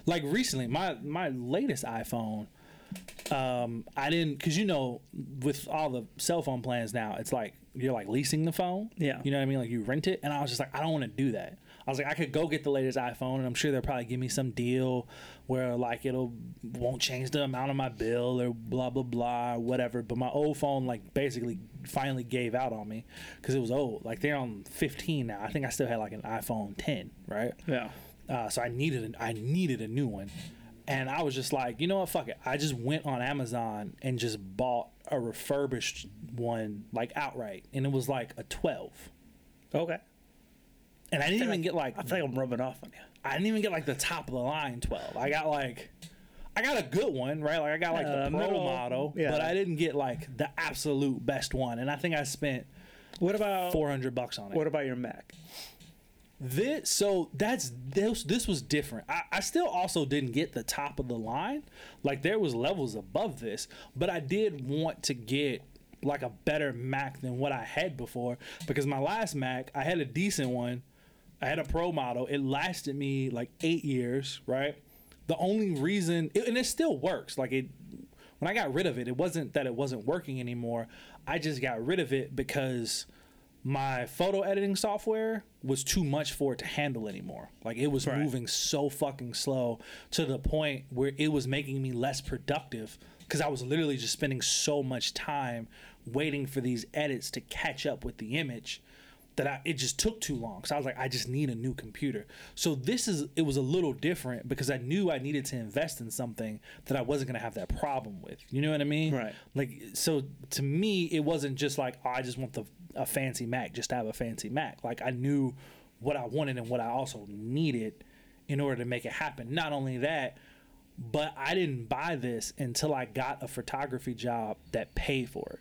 Like recently, my my latest iPhone. Um, I didn't because you know with all the cell phone plans now, it's like you're like leasing the phone. Yeah. you know what I mean. Like you rent it, and I was just like, I don't want to do that. I was like, I could go get the latest iPhone, and I'm sure they'll probably give me some deal where like it'll won't change the amount of my bill or blah blah blah or whatever. But my old phone like basically finally gave out on me because it was old. Like they're on 15 now. I think I still had like an iPhone 10, right? Yeah. Uh, so I needed an, I needed a new one, and I was just like, you know what, fuck it. I just went on Amazon and just bought a refurbished one like outright, and it was like a 12. Okay. And I didn't even get like I feel like I'm rubbing off on you. I didn't even get like the top of the line 12. I got like I got a good one, right? Like I got like Uh, the pro middle- model, yeah. but I didn't get like the absolute best one. And I think I spent What about 400 bucks on it. what about your Mac? This so that's this this was different. I, I still also didn't get the top of the line. Like there was levels above this, but I did want to get like a better Mac than what I had before because my last Mac, I had a decent one. I had a pro model. It lasted me like 8 years, right? The only reason and it still works. Like it when I got rid of it, it wasn't that it wasn't working anymore. I just got rid of it because my photo editing software was too much for it to handle anymore. Like it was Right. moving so fucking slow to the point where it was making me less productive because I was literally just spending so much time waiting for these edits to catch up with the image that I, it just took too long. So I was like, I just need a new computer. So this is it was a little different because I knew I needed to invest in something that I wasn't gonna have that problem with. You know what I mean? Right. Like so to me, it wasn't just like oh, I just want the a fancy Mac just to have a fancy Mac. Like I knew what I wanted and what I also needed in order to make it happen. Not only that, but I didn't buy this until I got a photography job that paid for it.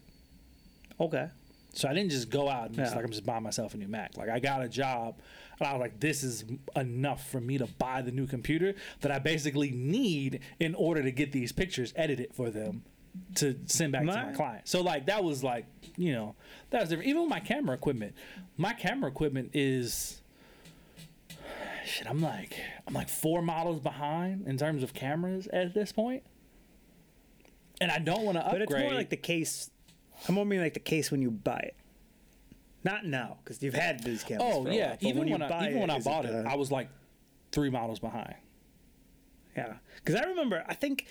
Okay. So I didn't just go out and just like I'm just buying myself a new Mac. Like I got a job and I was like, this is enough for me to buy the new computer that I basically need in order to get these pictures edited for them to send back to my My- client. So like that was like, you know, that was different. Even with my camera equipment. My camera equipment is shit, I'm like I'm like four models behind in terms of cameras at this. And I don't want to upgrade. But it's more like the case. I'm more mean like the case when you buy it. Not now, because you've had these cameras. Oh yeah, even you when, I even when I bought it, the- I was like three models behind. Yeah, because I remember. I think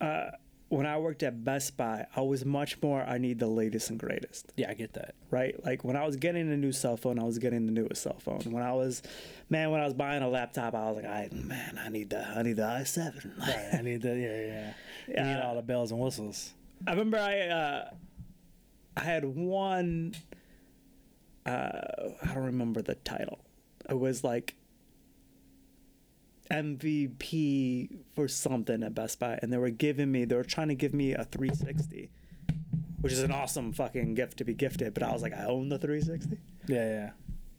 uh, when I worked at Best Buy, I was much more. I need the latest and greatest. Yeah, I get that. Right, like when I was getting a new cell phone, I was getting the newest cell phone. When I was, man, when I was buying a laptop, I was like, I man, I need the, I need the i7. Right, I need the yeah, yeah. You need all the bells and whistles. I remember I uh, I had one. Uh, I don't remember the title. It was like MVP for something at Best Buy, and they were giving me. They were trying to give me a 360, which is an awesome fucking gift to be gifted. But I was like, I own the 360 Yeah,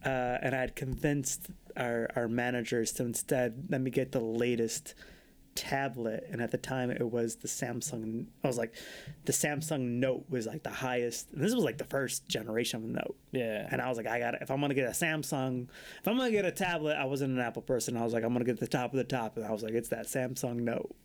yeah. uh, and I had convinced our, our managers to instead let me get the latest tablet. And at the time, it was the Samsung. I was like, the Samsung Note was like the highest. and This was like the first generation of a Note. Yeah. And I was like, I got it. If I'm gonna get a Samsung, if I'm gonna get a tablet, I wasn't an Apple person. I was like, I'm gonna get the top of the top, and I was like, it's that Samsung Note.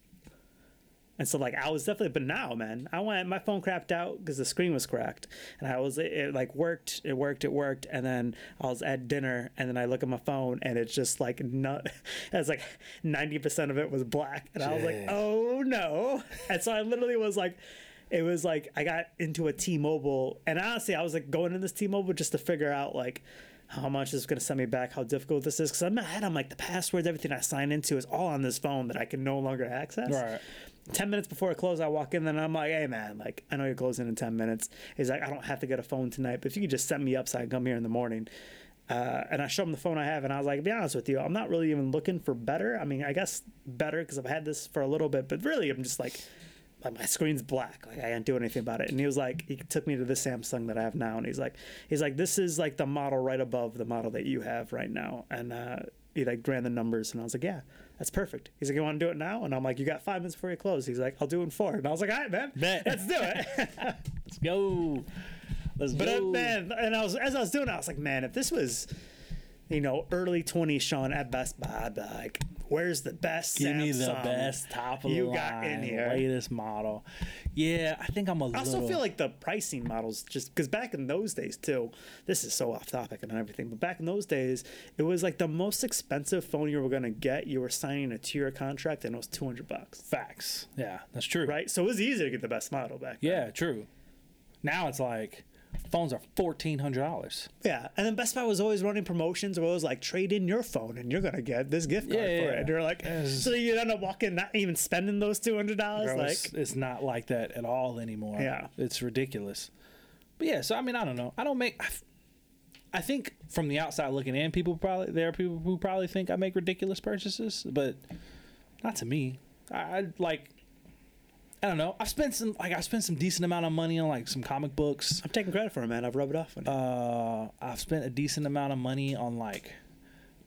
And so like I was definitely, but now man, I went my phone crapped out because the screen was cracked, and I was it, it like worked, it worked, it worked, and then I was at dinner, and then I look at my phone, and it's just like not, it's like ninety percent of it was black, and I was like, oh no, and so I literally was like. It was like I got into a T-Mobile, and honestly, I was like going in this T-Mobile just to figure out like how much is going to send me back, how difficult this is, because I'm ahead. I'm like the passwords, everything I sign into is all on this phone that I can no longer access. Right. 10 minutes before it close, I walk in and I'm like, hey man, like, I know you're closing in 10 minutes. He's like, I don't have to get a phone tonight, but if you could just set me up so I can come here in the morning. Uh, and I showed him the phone I have, and I was like, be honest with you, I'm not really even looking for better. I mean, I guess better because I've had this for a little bit, but really, I'm just like, like my screen's black. Like I can't do anything about it. And he was like, he took me to the Samsung that I have now, and he's like, he's like, this is like the model right above the model that you have right now, and uh, he like ran the numbers, and I was like, yeah, that's perfect. He's like, you want to do it now? And I'm like, you got five minutes before you close. He's like, I'll do it in four, and I was like, all right, man, Bet. let's do it. Let's go. Let's But uh, go. man, and I was as I was doing, it, I was like, man, if this was, you know, early 20s Sean at Best Buy, I'd be like, where's the best? Give me the best top of you the line, got in here? latest model. Yeah, I think I'm a I little. also feel like the pricing models, just because back in those days too, this is so off topic and everything, but back in those days, it was like the most expensive phone you were gonna get. You were signing a two-year contract, and it was 200 bucks, facts. Yeah, that's true. right? So it was easy to get the best model back. then. Yeah, true. Now it's like phones are fourteen hundred dollars. Yeah, and then Best Buy was always running promotions where it was like trade in your phone and you're gonna get this gift card Yeah, for yeah, it. And you're like, Yes. so you end up walking, not even spending those two hundred dollars. Like, it's, it's not like that at all anymore. Yeah. it's ridiculous. But yeah, so I mean, I don't know. I don't make. I think from the outside looking in, people probably there are people who probably think I make ridiculous purchases, but not to me. I, I like I don't know. I've spent some like I spent some decent amount of money on like some comic books. I'm taking credit for it, man. I've rubbed it off on you. Uh, I've spent a decent amount of money on like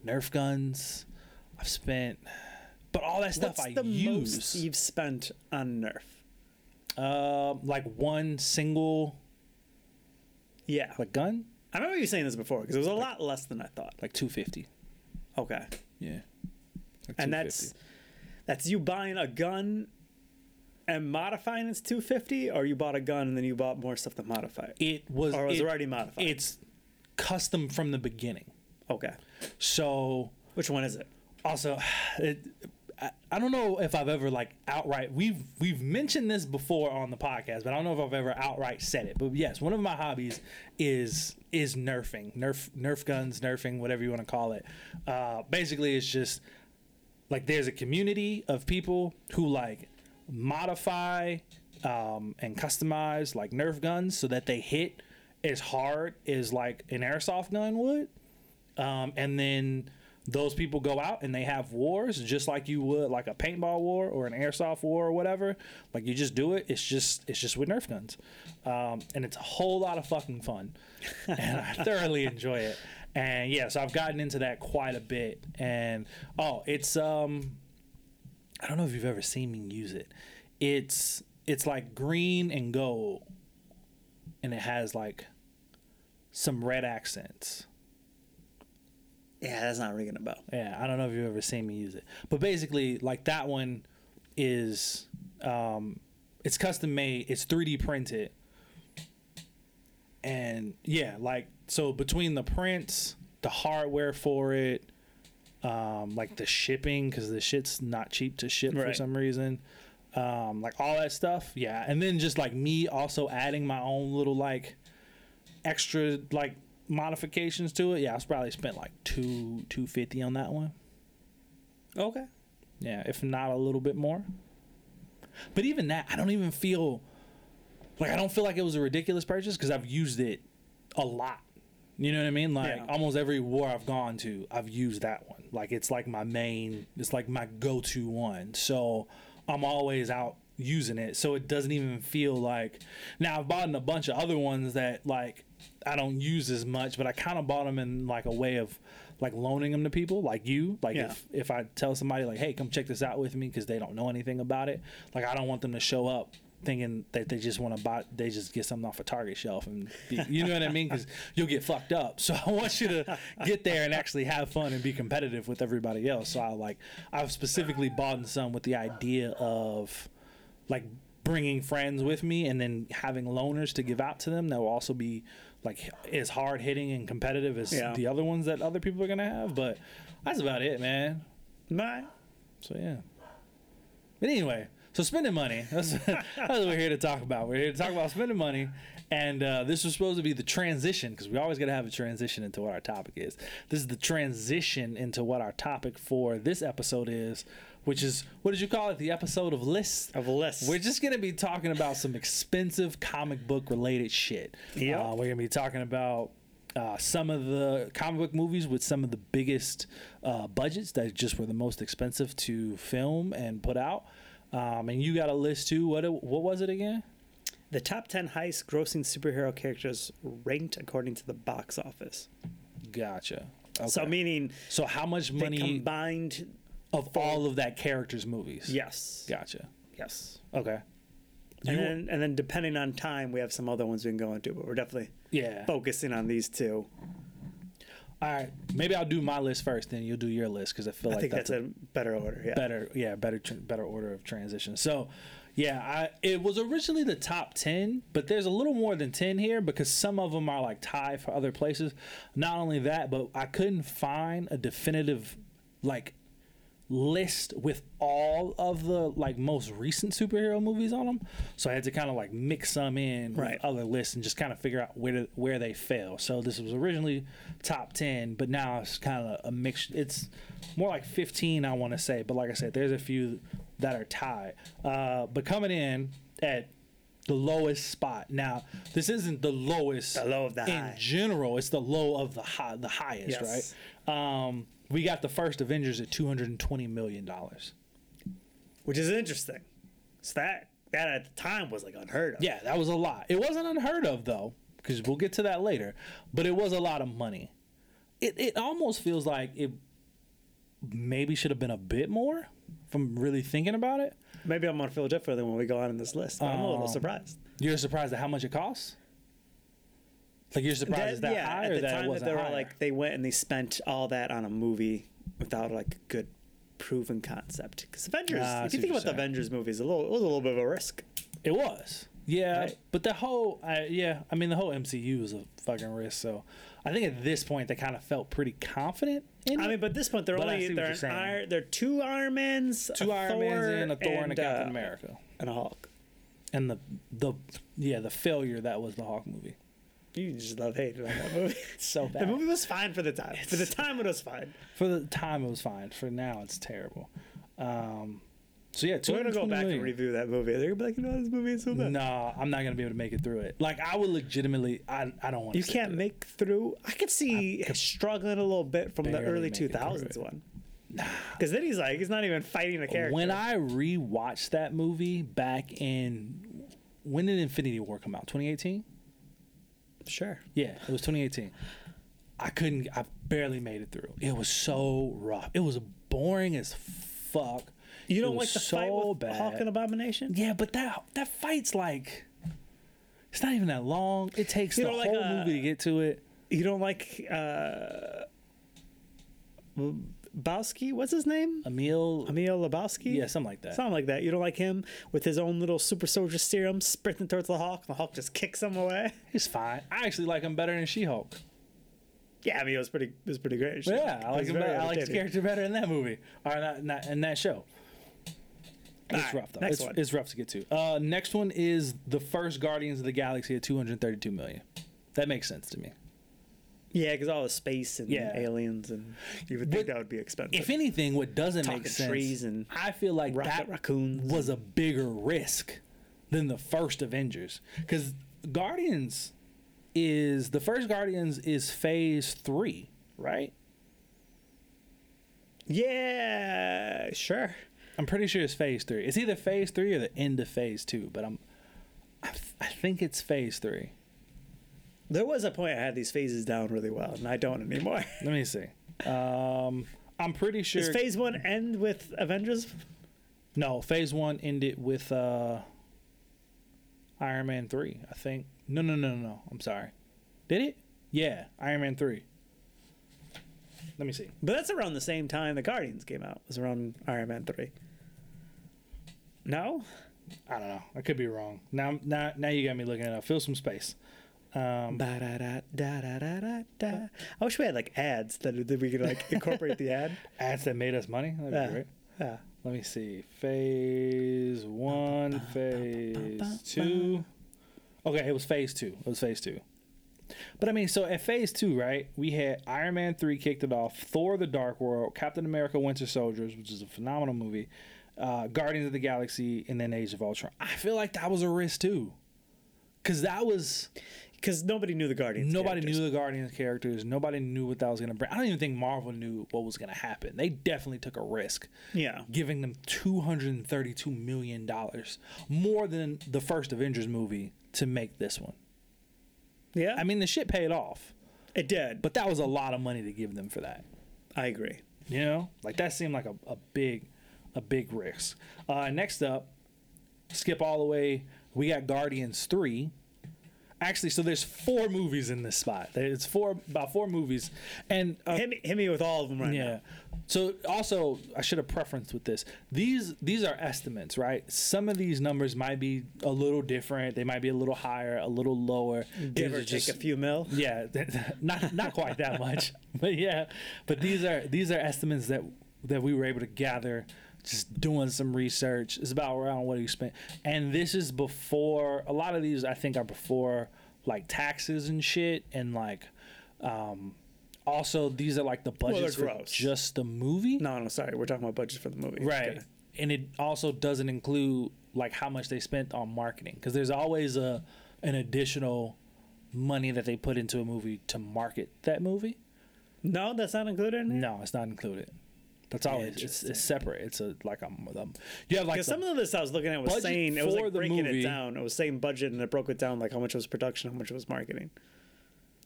Nerf guns. I've spent, but all that stuff What's I the use. most you've spent on Nerf? Uh, like one single Yeah. like gun, I remember you saying this before because it was a lot less than I thought. like two fifty. Okay. Yeah. Like And that's that's you buying a gun and modifying its 250 or you bought a gun and then you bought more stuff to modify it. it was Or was it- it already modified? It's custom from the beginning. Okay. So Which one is it? also it, I, I don't know if I've ever like outright we've we've mentioned this before on the podcast, but I don't know if I've ever outright said it. But yes, one of my hobbies is is nerfing, nerf nerf guns, nerfing, whatever you want to call it. Uh, basically, it's just like there's a community of people who like modify um, and customize like Nerf guns so that they hit as hard as like an airsoft gun would. Um, and then those people go out and they have wars just like you would like a paintball war or an airsoft war or whatever. Like you just do it. It's just it's just with Nerf guns, um, and it's a whole lot of fucking fun, and I thoroughly enjoy it. And yeah, so I've gotten into that quite a bit. And oh, it's um, I don't know if you've ever seen me use it. It's it's like green and gold, and it has like some red accents. Yeah, that's not ringing a bell. Yeah, I don't know if you've ever seen me use it, but basically, like that one is, um, it's custom made. It's 3D printed, and yeah, like so between the prints, the hardware for it, um, like the shipping because the shit's not cheap to ship for some reason, um, like all that stuff. Yeah, and then just like me also adding my own little like extra like modifications to it. Yeah, I probably spent like two two fifty on that one. Okay. Yeah, if not a little bit more. But even that, I don't even feel like I don't feel like it was a ridiculous purchase because I've used it a lot. You know what I mean? Like Yeah. almost every war I've gone to, I've used that one. Like it's like my main, it's like my go-to one. So I'm always out using it. So it doesn't even feel like. Now I've bought in a bunch of other ones that like I don't use as much, but I kind of bought them in like a way of like loaning them to people, like you. Like Yeah. if if I tell somebody like, "Hey, come check this out with me," because they don't know anything about it, like I don't want them to show up thinking that they just want to buy, they just get something off a Target shelf, and be, you know what I mean? Because you'll get fucked up. So I want you to get there and actually have fun and be competitive with everybody else. So I like, I've specifically bought some with the idea of like bringing friends with me and then having loaners to give out to them that will also be like as hard hitting and competitive as Yeah. the other ones that other people are gonna have. But that's about it, man. My, So yeah. But anyway, so spending money. That's, that's what we're here to talk about. We're here to talk about spending money. And uh, this was supposed to be the transition because we always got to have a transition into what our topic is. This is the transition into what our topic for this episode is, which is what did you call it? The episode of lists. of lists. We're just gonna be talking about some expensive comic book related shit. Yeah. Uh, we're gonna be talking about uh, some of the comic book movies with some of the biggest uh, budgets that just were the most expensive to film and put out. Um, and you got a list too. What what was it again? the top 10 highest grossing superhero characters ranked according to the box office. Gotcha. Okay. So, meaning So how much money combined. of all of that character's movies? Yes. Gotcha. Yes. Okay. And You- then, and then depending on time, we have some other ones we can go into, but we're definitely Yeah. focusing on these two. All right. Maybe I'll do my list first, then you'll do your list because I feel I like that's, that's, a better order. Yeah. better yeah better tr- better order of transition so yeah i it was originally the top 10 but there's a little more than 10 here because some of them are like tied for other places not only that but i couldn't find a definitive like list with all of the like most recent superhero movies on them so i had to kind of like mix some in Right. with other lists and just kind of figure out where to, where they fell so this was originally top 10 but now it's kind of a mix it's more like 15 i want to say but like i said there's a few that are tied uh, but coming in at the lowest spot now this isn't the lowest The low of the in high. general it's the low of the high the highest Yes. right um, we got the first avengers at 220 million dollars Which is interesting. So that that at the time was like unheard of. Yeah, that was a lot. It wasn't unheard of though, because we'll get to that later. But it was a lot of money. It it almost feels like it maybe should have been a bit more. From really thinking about it, Maybe I'm gonna feel differently when we go on in this list. But I'm a little Um, surprised. you're surprised at how much it costs. Like you're surprised it's that yeah, high, at or the that time that wasn't they were higher? like they went and they spent all that on a movie without like a good proven concept. Because Avengers, Ah, if you think about the. Avengers movies, a little it was a little bit of a risk. It was. Yeah, Right. but the whole, uh, yeah, I mean, the whole MCU is a fucking risk. So I think at this point they kind of felt pretty confident in I it. mean, but at this point they're But only they're. Iron, they're two Iron Mans, two a Iron Thor, Mans and a Thor and, a Captain uh, America, and a Hulk. and the the yeah the failure that was the Hulk movie. You just love hating on that movie. it's So bad. the movie was fine for the time. For the time, it was fine. For the time, it was fine. For now, it's terrible. Um, so yeah, We're gonna go 220 back and review that movie. They're gonna be like, you know, this movie is so bad. No, I'm not gonna be able to make it through it. Like I would legitimately, I I don't want. To You can't make through. I could see struggling a little bit from the early make it two through thousands it. one. Because then he's like, he's not even fighting the character. When I rewatched that movie back in when did Infinity War come out? 2018. Sure, Yeah, it was 2018. I couldn't. I barely made it through. It was so rough. It was boring as fuck. you don't like the fight with bad. Hulk and Abomination. Yeah, but that that fight's like it's not even that long. It takes You the know, like, whole uh, movie to get to it. You don't like uh, Lebowski? What's his name? Emil, Emil Lebowski. yeah, something like that. Something like that. You don't like him with his own little super soldier serum sprinting towards the Hulk. The Hulk just kicks him away. He's fine. I actually like him better than She-Hulk. Yeah, I mean, it was pretty. It was pretty great. Yeah, I like him. Better. I like his character better in that movie, or not, not in that show. It's Alright, rough though. next It's, one. it's rough to get to. Uh, next one is the first Guardians of the Galaxy at 232 million. That makes sense to me. Yeah, because all the space and Yeah. aliens, and you would think What- that would be expensive. If anything, what doesn't make sense, trees and I feel like that raccoons. was a bigger risk than the first Avengers because Guardians is the first Guardians is Phase Three, right? yeah, sure. I'm pretty sure it's Phase Three. It's either Phase Three or the end of Phase Two, but I'm I think it's Phase Three. There was a point I had these phases down really well, and I don't anymore. Let me see. Um, I'm pretty sure. Does phase one end with Avengers? no, Phase One ended with uh, Iron Man Three. I think. No, no, no, no, no. I'm sorry. Did it? Yeah, Iron Man Three. Let me see. But that's around the same time the Guardians came out. It was around Iron Man three. No, I don't know. I could be wrong. Now, now, now you got me looking it up. Fill some space. Um. I wish we had like ads that, that we could like incorporate the ad. ads that made us money. That'd be great. Yeah. Let me see. Phase one, phase two. Okay, it was phase two. It was phase two. But I mean, so at phase two, right, we had Iron Man 3 kicked it off, Thor the Dark World, Captain America Winter Soldiers, which is a phenomenal movie, uh, Guardians of the Galaxy, and then Age of Ultron. I feel like that was a risk too. Because that was. Because nobody knew the Guardians. Nobody characters. knew the Guardians characters. Nobody knew what that was going to bring. I don't even think Marvel knew what was going to happen. They definitely took a risk Yeah. giving them $232 million, more than the first Avengers movie to make this one. Yeah. I mean, the shit paid off, it did. but that was a lot of money to give them for that. I agree. You know, like that seemed like a, a big, a big risk. Uh, next up, skip all the way. We got Guardians three. Actually, so there's four movies in this spot. It's four about four movies, and uh, hit, me, hit me with all of them right yeah. now. So also, I should have preferenced with this. These these are estimates, right? Some of these numbers might be a little different. They might be a little higher, a little lower. Give or take just- a few mil. yeah, not not quite that much, but yeah. But these are these are estimates that that we were able to gather doing some research. It's about around what you spent, and this is before a lot of these. I think are before like taxes and shit, and like um also these are like the budgets for just the movie, No, no, sorry. We're talking about budget for the movie. right? Okay. And it also doesn't include like how much they spent on marketing because there's always a an additional money that they put into a movie to market that movie. No, that's not included in it. No, it's not included. That's all it's, Interesting. it's separate. It's a like a, um you have like some of the this I was looking at was saying it was like breaking movie- it down. It was saying budget and it broke it down like how much was production, how much was marketing.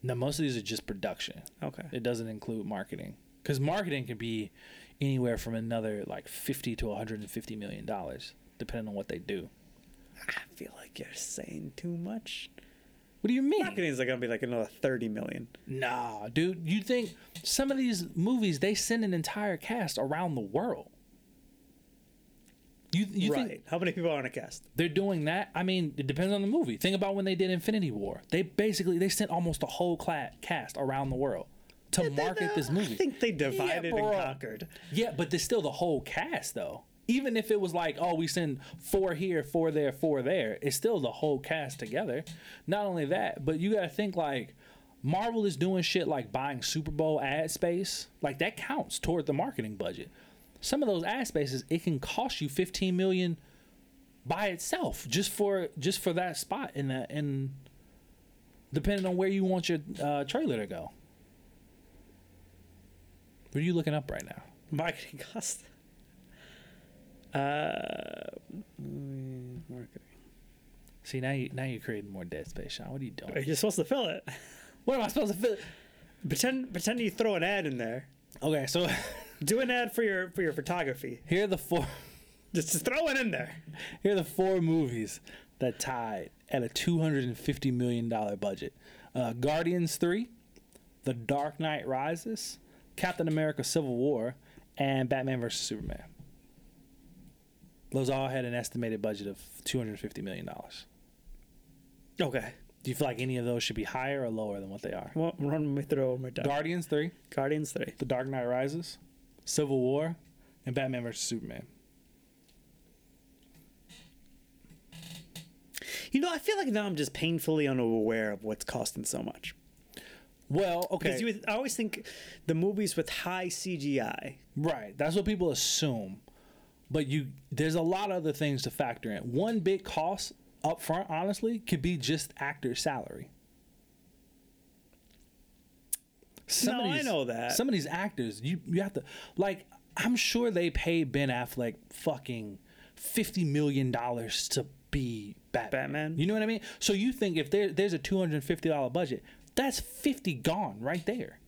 Now most of these are just production. Okay. It doesn't include marketing because marketing can be anywhere from another like fifty to one hundred and fifty million dollars depending on what they do. I feel like you're saying too much. What do you mean? Marketing is like gonna be like another thirty million. Nah, dude. You think some of these movies they send an entire cast around the world? You you right. think How many people are on a cast? they're doing that? I mean, it depends on the movie. Think about when they did Infinity War. They basically they sent almost a whole cla- cast around the world to market this movie. I think they divided and conquered. Yeah, but there's still the whole cast though. Even if it was like, oh, we send four here, four there, four there, it's still the whole cast together. Not only that, but you gotta think like Marvel is doing shit like buying Super Bowl ad space. Like that counts toward the marketing budget. Some of those ad spaces, it can cost you 15 million by itself just for just for that spot in that and depending on where you want your uh, trailer to go. What are you looking up right now? Marketing cost. Uh, mm, marketing. See now you now you're creating more dead space, Sean. What are you doing? You're supposed to fill it. What am I supposed to feel? Pretend pretend you throw an ad in there. Okay, so Do an ad for your for your photography. here are the four Just, just throw it in there. here are the four movies that tied at a two hundred and fifty million dollar budget. Uh, Guardians three, The Dark Knight Rises, Captain America: Civil War, and Batman vs Superman. Those all had an estimated budget of two hundred fifty million dollars. Okay. Do you feel like any of those should be higher or lower than what they are? Well, run me through them. Guardians three, Guardians three. The Dark Knight Rises, Civil War, and Batman vs Superman. You know, I feel like now I'm just painfully unaware of what's costing so much. Well, okay, Because you, I always think the movies with high CGI. right. That's what people assume, but you there's a lot of other things to factor in. One big cost up front, honestly, could be just actor salary. Some No, I know that. Some of these actors, you you have to like. I'm sure they paid Ben Affleck fucking fifty million dollars to be Batman. Batman? You know what I mean? So you think if there there's a two hundred and fifty dollar budget, that's fifty gone right there.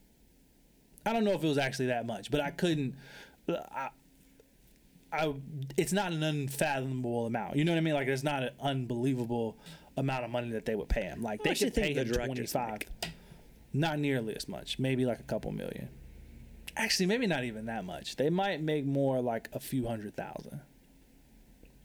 I don't know if it was actually that much, but I couldn't. I, I it's not an unfathomable amount. You know what I mean? Like it's not an unbelievable amount of money that they would pay him. Like they much do you could pay think the him twenty directors. Not nearly as much. Maybe like a couple million. Actually, maybe not even that much. They might make more like a few hundred thousand.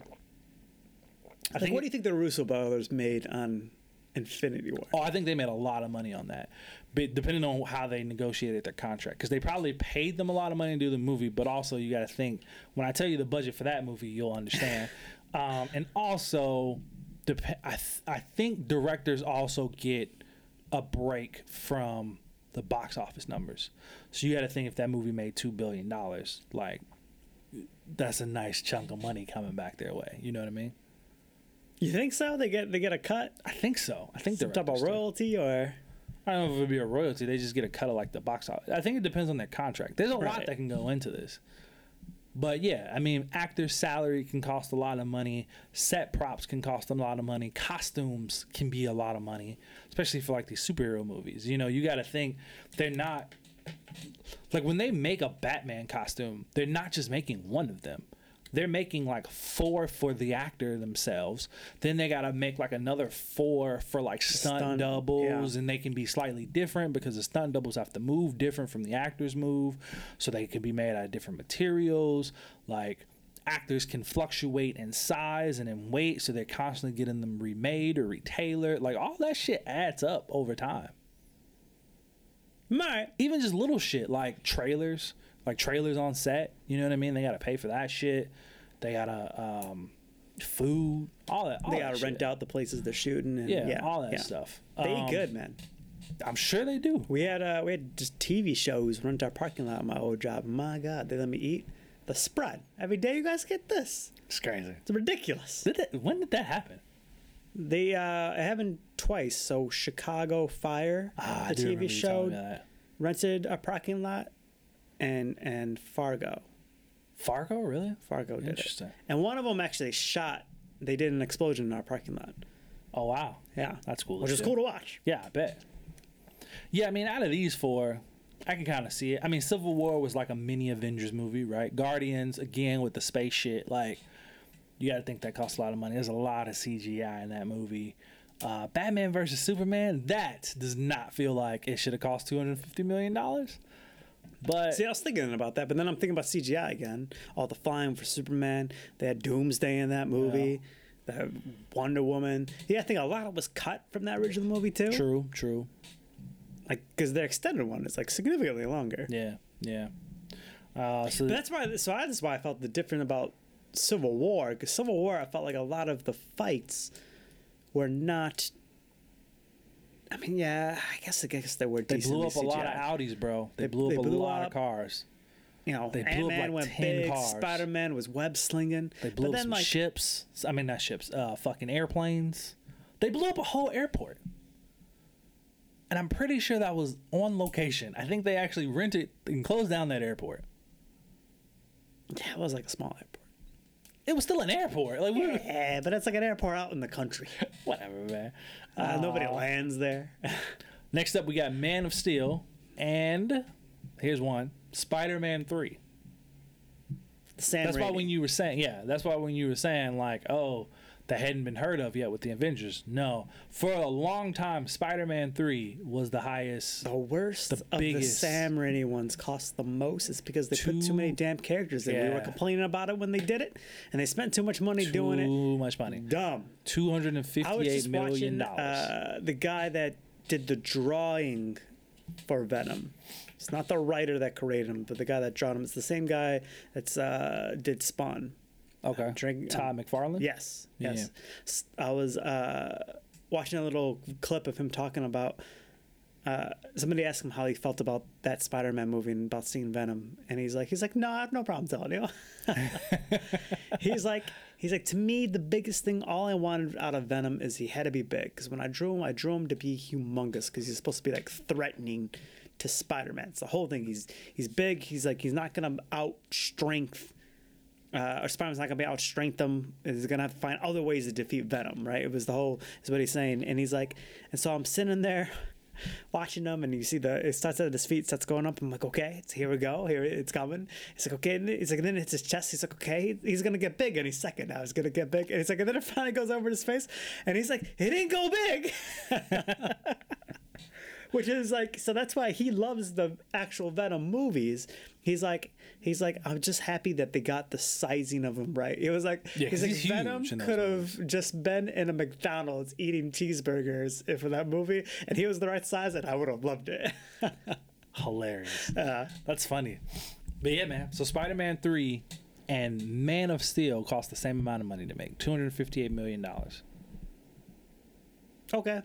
I Like, think. what do you think the Russo brothers made on Infinity War? Oh, I think they made a lot of money on that, but depending on how they negotiated their contract, because they probably paid them a lot of money to do the movie, but also you got to think when I tell you the budget for that movie, you'll understand. um, and also, dep- I th- I think directors also get a break from the box office numbers, so you got to think if that movie made two billion dollars, like that's a nice chunk of money coming back their way. You know what I mean? You think so? They get they get a cut, I think so. I think they're directors do. royalty, or I don't know if it would be a royalty. They just get a cut of like the box office. I think it depends on their contract. There's a lot that can go into this. But yeah, I mean, actors' salary can cost a lot of money. Set props can cost them a lot of money. Costumes can be a lot of money, especially for like these superhero movies. You know, you got to think they're not like when they make a Batman costume, they're not just making one of them. They're making like four for the actor themselves. Then they got to make like another four for like stunt, Stunt, doubles, yeah. and they can be slightly different because the stunt doubles have to move different from the actors move, so they can be made out of different materials. Like actors can fluctuate in size and in weight, so they're constantly getting them remade or retailored. Like all that shit adds up over time Right. even just little shit like trailers, like trailers on set. You know what I mean? They gotta pay for that shit. They gotta um, food, all that. All They that gotta rent out the places they're shooting, and Yeah, yeah, all that yeah. stuff. They Um, good, man. I'm sure they do. We had uh, we had just TV shows run to our parking lot at my old job. My God, they let me eat the spread every day. You guys get this? It's crazy. It's ridiculous. Did that, when did that happen? They uh, it happened twice. So Chicago Fire, Ah, the TV show, rented a parking lot, and and Fargo. Fargo, really? Fargo did it. Interesting. And one of them actually shot. They did an explosion in our parking lot. Oh wow, Yeah, that's cool. which is cool to watch. Yeah, I bet. Yeah, I mean, out of these four, I can kind of see it. I mean, Civil War was like a mini Avengers movie, right? Guardians, again, with the space shit. Like, you got to think that costs a lot of money. There's a lot of CGI in that movie. Uh, Batman versus Superman, that does not feel like it should have cost $250 million. But See, I was thinking about that, but then I'm thinking about CGI again. All the flying for Superman. They had Doomsday in that movie. They had Wonder Woman. Yeah, I think a lot of was cut from that original movie too. true, true. Like, because their extended one is like significantly longer. Yeah, yeah. Uh, so But that's why. So I, that's why I felt the different about Civil War. Because Civil War, I felt like a lot of the fights were not. I mean, yeah, I guess I guess they were. they blew up a lot of. Audis, bro. They, They- blew up they a lot up- of cars. You know, They blew Ant up, like, went 10 big. cars. Spider Man was web slinging. They blew but up some like ships. I mean, not ships. Uh, fucking airplanes. They blew up a whole airport. And I'm pretty sure that was on location. I think they actually rented and closed down that airport. yeah, it was like a small airport. It was still an airport. Like, we- Yeah, but it's like an airport out in the country. whatever, man. Uh, nobody lands there. Next up, we got Man of Steel, and here's one: Spider-Man Three. Sam That's why when you were saying, yeah, that's why when you were saying like, oh, that hadn't been heard of yet with the Avengers. No, for a long time, Spider-Man Three was the highest. the worst the of biggest- the Sam Raimi ones cost the most It's because they put too Too- many damn characters in. We were complaining about it when they did it, and they spent too much money doing it. Too much money. Dumb. Two hundred and fifty-eight million watching dollars. uh, the guy that did the drawing for Venom. It's not the writer that created him, but the guy that drawn him. It's the same guy that's uh, did Spawn. Okay. drink- Todd McFarlane. Yes, Yeah. yes. S- I was uh, watching a little clip of him talking about. Uh, somebody asked him how he felt about that Spider-Man movie and about seeing Venom, and he's like, he's like, no, I have no problem telling you. he's like, he's like, to me, the biggest thing, all I wanted out of Venom is he had to be big. Because when I drew him, I drew him to be humongous because he's supposed to be like threatening to Spider-Man. It's the whole thing. He's he's big. He's like he's not gonna out strength uh, or Spider-Man's not gonna be able to strength them. He's gonna have to find other ways to defeat Venom, right? It was the whole is what he's saying, and he's like, and so I'm sitting there watching them, and you see the it starts at his feet, starts going up. I'm like, okay, it's here we go, here it's coming. He's like, okay, and he's like, and then it's his chest. He's like, okay, he's gonna get big any second now. He's gonna get big, and he's like, and then it finally goes over his face, and he's like, it didn't go big. which is like so that's why he loves the actual venom movies he's like he's like i'm just happy that they got the sizing of him right it was like Yeah, he's like he's venom could have just been in a mcdonald's eating cheeseburgers for that movie and he was the right size and i would have loved it Hilarious. Uh, That's funny. But yeah, man. So Spider-Man Three and Man of Steel cost the same amount of money to make, two hundred fifty-eight million dollars. okay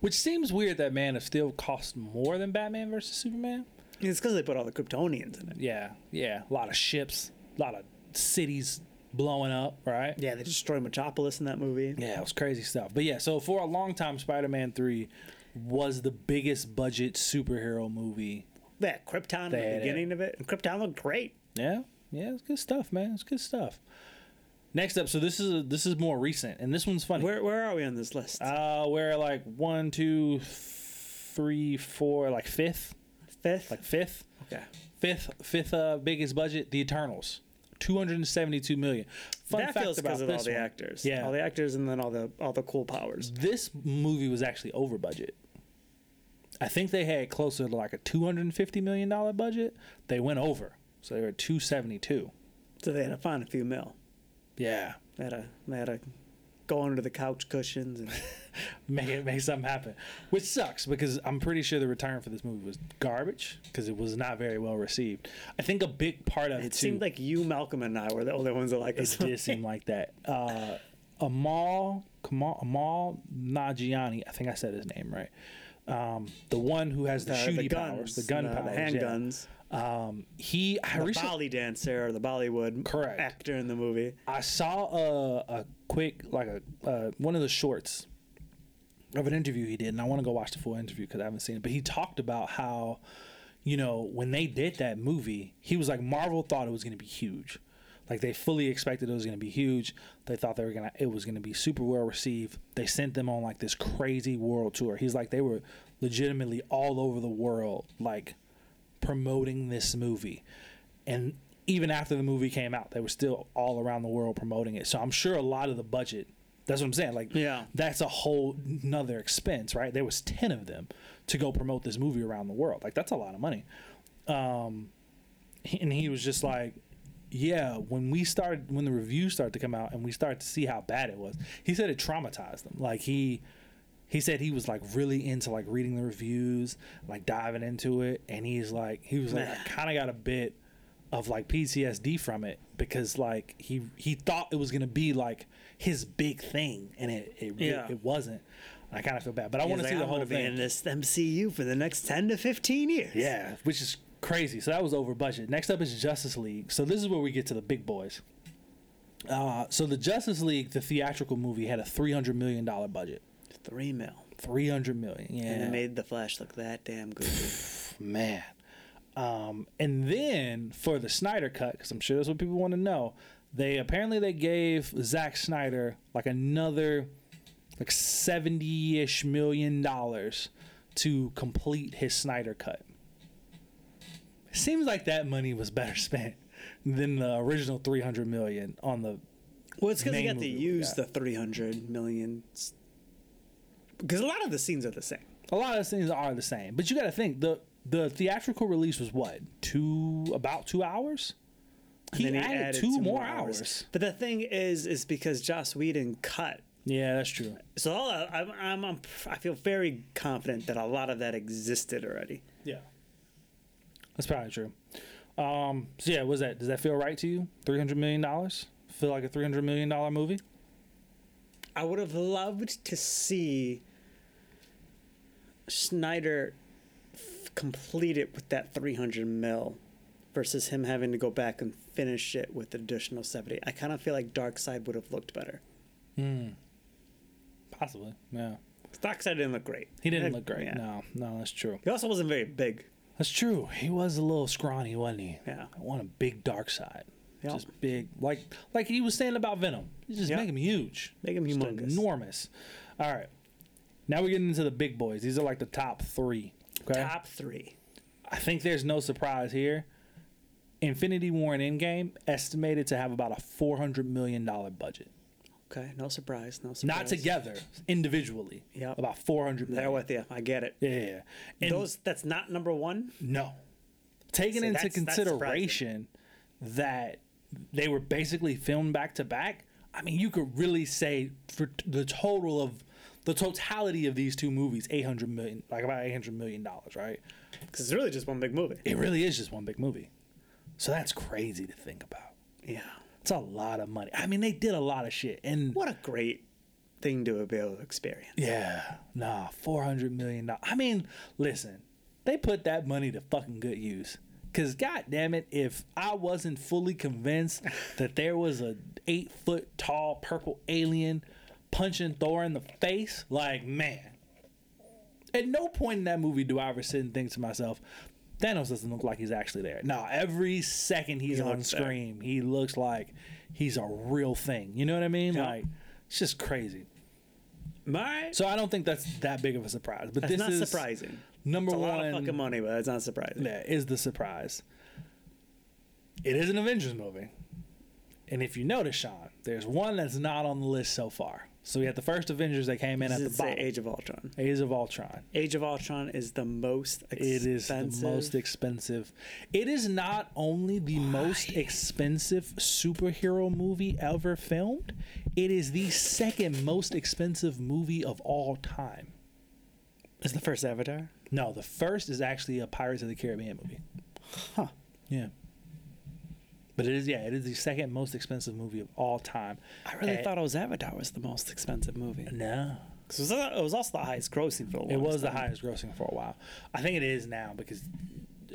Which seems weird that Man of Steel cost more than Batman versus Superman. it's because they put all the kryptonians in it Yeah, yeah. A lot of ships, a lot of cities blowing up, right? yeah they destroyed metropolis in that movie Yeah, it was crazy stuff. But yeah, so for a long time, Spider Man 3 was the biggest budget superhero movie. yeah krypton at the had it. beginning of it and krypton looked great Yeah, yeah, it's good stuff, man. It's good stuff. Next up, so this is a, this is more recent, and this one's funny. where, where are we on this list uh, we're like one, two, three, four, like fifth, fifth like fifth, okay fifth, fifth uh, biggest budget. The Eternals, two hundred and seventy-two million. Fun that fact feels about because of all the one, actors. Yeah. all the actors, and then all the all the cool powers. This movie was actually over budget. I think they had closer to like a two hundred and fifty million dollar budget. They went over, so they were two seventy two. So they had to find a few mil. Yeah, They had to they had to go under the couch cushions and make it make something happen, which sucks because I'm pretty sure the return for this movie was garbage because it was not very well received. I think a big part of it, it too, seemed like you, Malcolm, and I were the only ones that liked it this. did seem like that. Uh, Amal Kamal Amal Nagiani, I think I said his name right. Um, the one who has the, the, shooty the powers, the gun the, powers, the yeah. Um, he I the recently Bolly dancer or the Bollywood Correct. actor in the movie. I saw a, a quick like a uh, one of the shorts of an interview he did, and I want to go watch the full interview because I haven't seen it. But he talked about how you know, when they did that movie, he was like, Marvel thought it was going to be huge. Like they fully expected it was going to be huge. They thought they were gonna it was going to be super well received. They sent them on like this crazy world tour. He's like they were legitimately all over the world, like promoting this movie. And even after the movie came out, they were still all around the world promoting it. So I'm sure a lot of the budget. That's what I'm saying. Like, Yeah. that's a whole another expense, right? There was ten of them to go promote this movie around the world. Like, that's a lot of money. Um, and he was just like, yeah. When we started, when the reviews started to come out, and we started to see how bad it was, he said it traumatized him. Like he he said he was like really into like reading the reviews, like diving into it, and he's like he was like I kind of got a bit of like PTSD from it because like he he thought it was gonna be like his big thing, and it it, Yeah. it wasn't. I kind of feel bad, but I want to He's see like, the "I whole thing. in this MCU for the next ten to fifteen years. Yeah, which is crazy. So that was over budget. Next up is Justice League. So this is where we get to the big boys. Uh, so the Justice League, the theatrical movie, had a three hundred million dollar budget. Three mil, Three hundred million. Yeah, and it made the Flash look that damn good. man. Um, and then for the Snyder cut, because I'm sure that's what people want to know, they apparently they gave Zack Snyder like another like seventy ish million dollars to complete his Snyder cut. It seems like that money was better spent than the original three hundred million on the. well, it's because you got to use got. the three hundred million. Because a lot of the scenes are the same. A lot of the scenes are the same, but you got to think the the theatrical release was what two about two hours. He, And then added, two, more hours. But the thing is, is because Joss Whedon cut. Yeah, that's true. So I'm, I'm, I'm, I feel very confident that a lot of that existed already. Yeah, that's probably true. Um, so yeah, was that does that feel right to you? Three hundred million dollars feel like a three hundred million dollar movie? I would have loved to see Snyder f- complete it with that 300 mil versus him having to go back and finish it with additional 70. I kind of feel like Darkseid would have looked better. Hmm. Possibly. Yeah, Darkseid didn't look great. he didn't Uh, look great. yeah. No, no, that's true. He also wasn't very big. That's true. He was a little scrawny, wasn't he? Yeah. I want a big Darkseid. Yeah. Just big, like like he was saying about Venom. You just Yeah. make him huge. Make him Just humongous. enormous. All right. Now we're getting into the big boys. These are like the top three. Okay. Top three. I think there's no surprise here. Infinity War and Endgame estimated to have about a four hundred million dollar budget. Okay, no surprise. No surprise. Not together, individually. Yeah, About four hundred There million. with you. I get it. Yeah, yeah, Those that's not number one. No. Taking See, into that's- that's consideration that they were basically filmed back to back, I mean, you could really say for the total of the totality of these two movies, 800 million, like about 800 million dollars, right? Because it's really just one big movie. It really is just one big movie. So that's crazy to think about. Yeah. It's a lot of money. I mean, they did a lot of shit. And What a great thing to be able to experience. yeah, nah, 400 million dollars. I mean, listen, they put that money to fucking good use. Cause god damn it, if I wasn't fully convinced that there was a eight foot tall purple alien punching Thor in the face, like man. At no point in that movie do I ever sit and think to myself, Thanos doesn't look like he's actually there. No, every second he's He on looks there. screen, he looks like he's a real thing. You know what I mean? Yeah. Like it's just crazy. My, So I don't think that's that big of a surprise. But that's this not is surprising. number It's a lot of fucking money, but it's not surprising. Yeah, is the surprise. It is an Avengers movie. And if you notice, Sean, there's one that's not on the list so far. So we had the first Avengers that came in Does at it the say bottom. Age of Ultron? Age of Ultron. Age of Ultron is the most expensive. It is the most expensive. It is not only the most expensive superhero movie ever filmed, it is the second most expensive movie of all time. Is the first Avatar? No, the first is actually a Pirates of the Caribbean movie. Huh. Yeah. But it is, yeah, it is the second most expensive movie of all time. I really Eh, thought it was Avatar was the most expensive movie. No. it was, it was also the highest grossing for a while. It was the highest grossing for a while. I think it is now because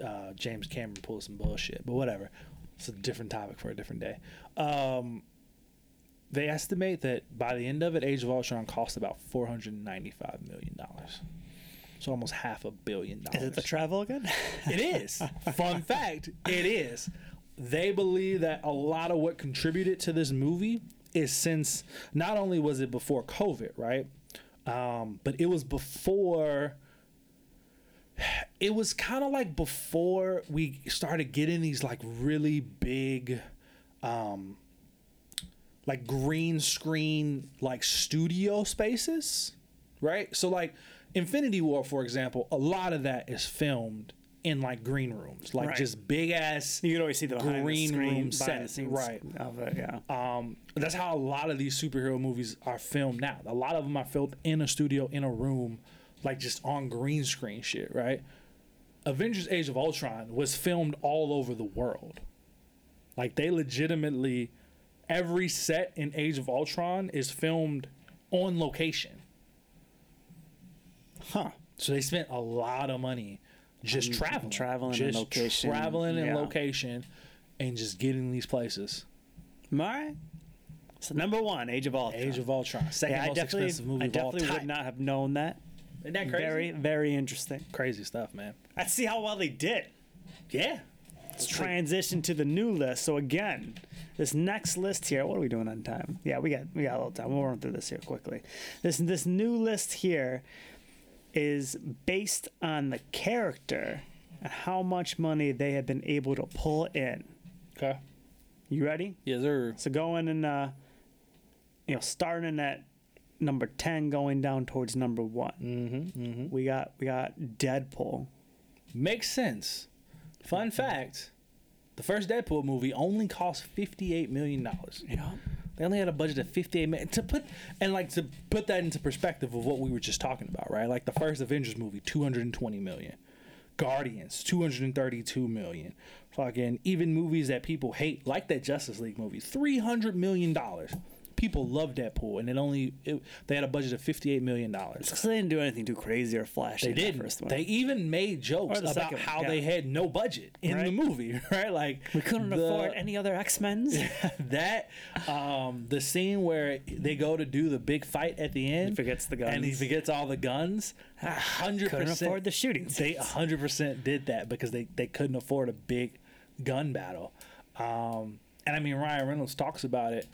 uh, James Cameron pulled some bullshit, but whatever. It's a different topic for a different day. Um, they estimate that by the end of it, Age of Ultron cost about $495 million. So almost half a billion dollars. Is it the travel again? It is. Fun fact, it is. They believe that a lot of what contributed to this movie is since not only was it before COVID, right? Um, but it was before it was kind of like before we started getting these like really big um like green screen like studio spaces right so like infinity war for example a lot of that is filmed in like green rooms like Right. just big ass You could always see the Green the room behind the set, right. Of it, yeah. um, that's how a lot of these superhero movies are filmed now. A lot of them are filmed in a studio, in a room, like just on green screen shit, right? Avengers Age of Ultron was filmed all over the world. Like they legitimately, every set in Age of Ultron is filmed on location. Huh. So they spent a lot of money just traveling, traveling and just location, traveling and yeah. location, and just getting these places. All right. So number one, Age of Ultron. Age of Ultron, second yeah, I most definitely, expensive movie I of all definitely time. would not have known that. Isn't that crazy? Very, very interesting. crazy stuff, man. Let's see how well they did. Yeah. Let's transition to the new list. So again, this next list here. What are we doing on time? Yeah, we got we got a little time. We'll run through this here quickly. This this new list here is based on the character and how much money they have been able to pull in. Okay. You ready? Yes, sir. So going and uh, you know, starting at number ten, going down towards number one. Mm-hmm, mm-hmm. We got we got Deadpool. Makes sense. Fun fact: the first Deadpool movie only cost fifty-eight million dollars. Yeah. They only had a budget of fifty-eight million to put and like to put that into perspective of what we were just talking about, right? Like the first Avengers movie, two hundred and twenty million. Guardians, two hundred and thirty-two million. Fucking even movies that people hate, like that Justice League movie, three hundred million dollars. People love Deadpool, and it only it, they had a budget of fifty-eight million dollars. Because they didn't do anything too crazy or flashy. They did. First one. They even made jokes about second how yeah. they had no budget in the movie, right? Like we couldn't the- afford any other X Men's. that. Um, the scene where they go to do the big fight at the end, He forgets the guns, and he forgets all the guns. A hundred couldn't afford the shooting. They a hundred percent did that because they they couldn't afford a big gun battle. Um, and I mean Ryan Reynolds talks about it.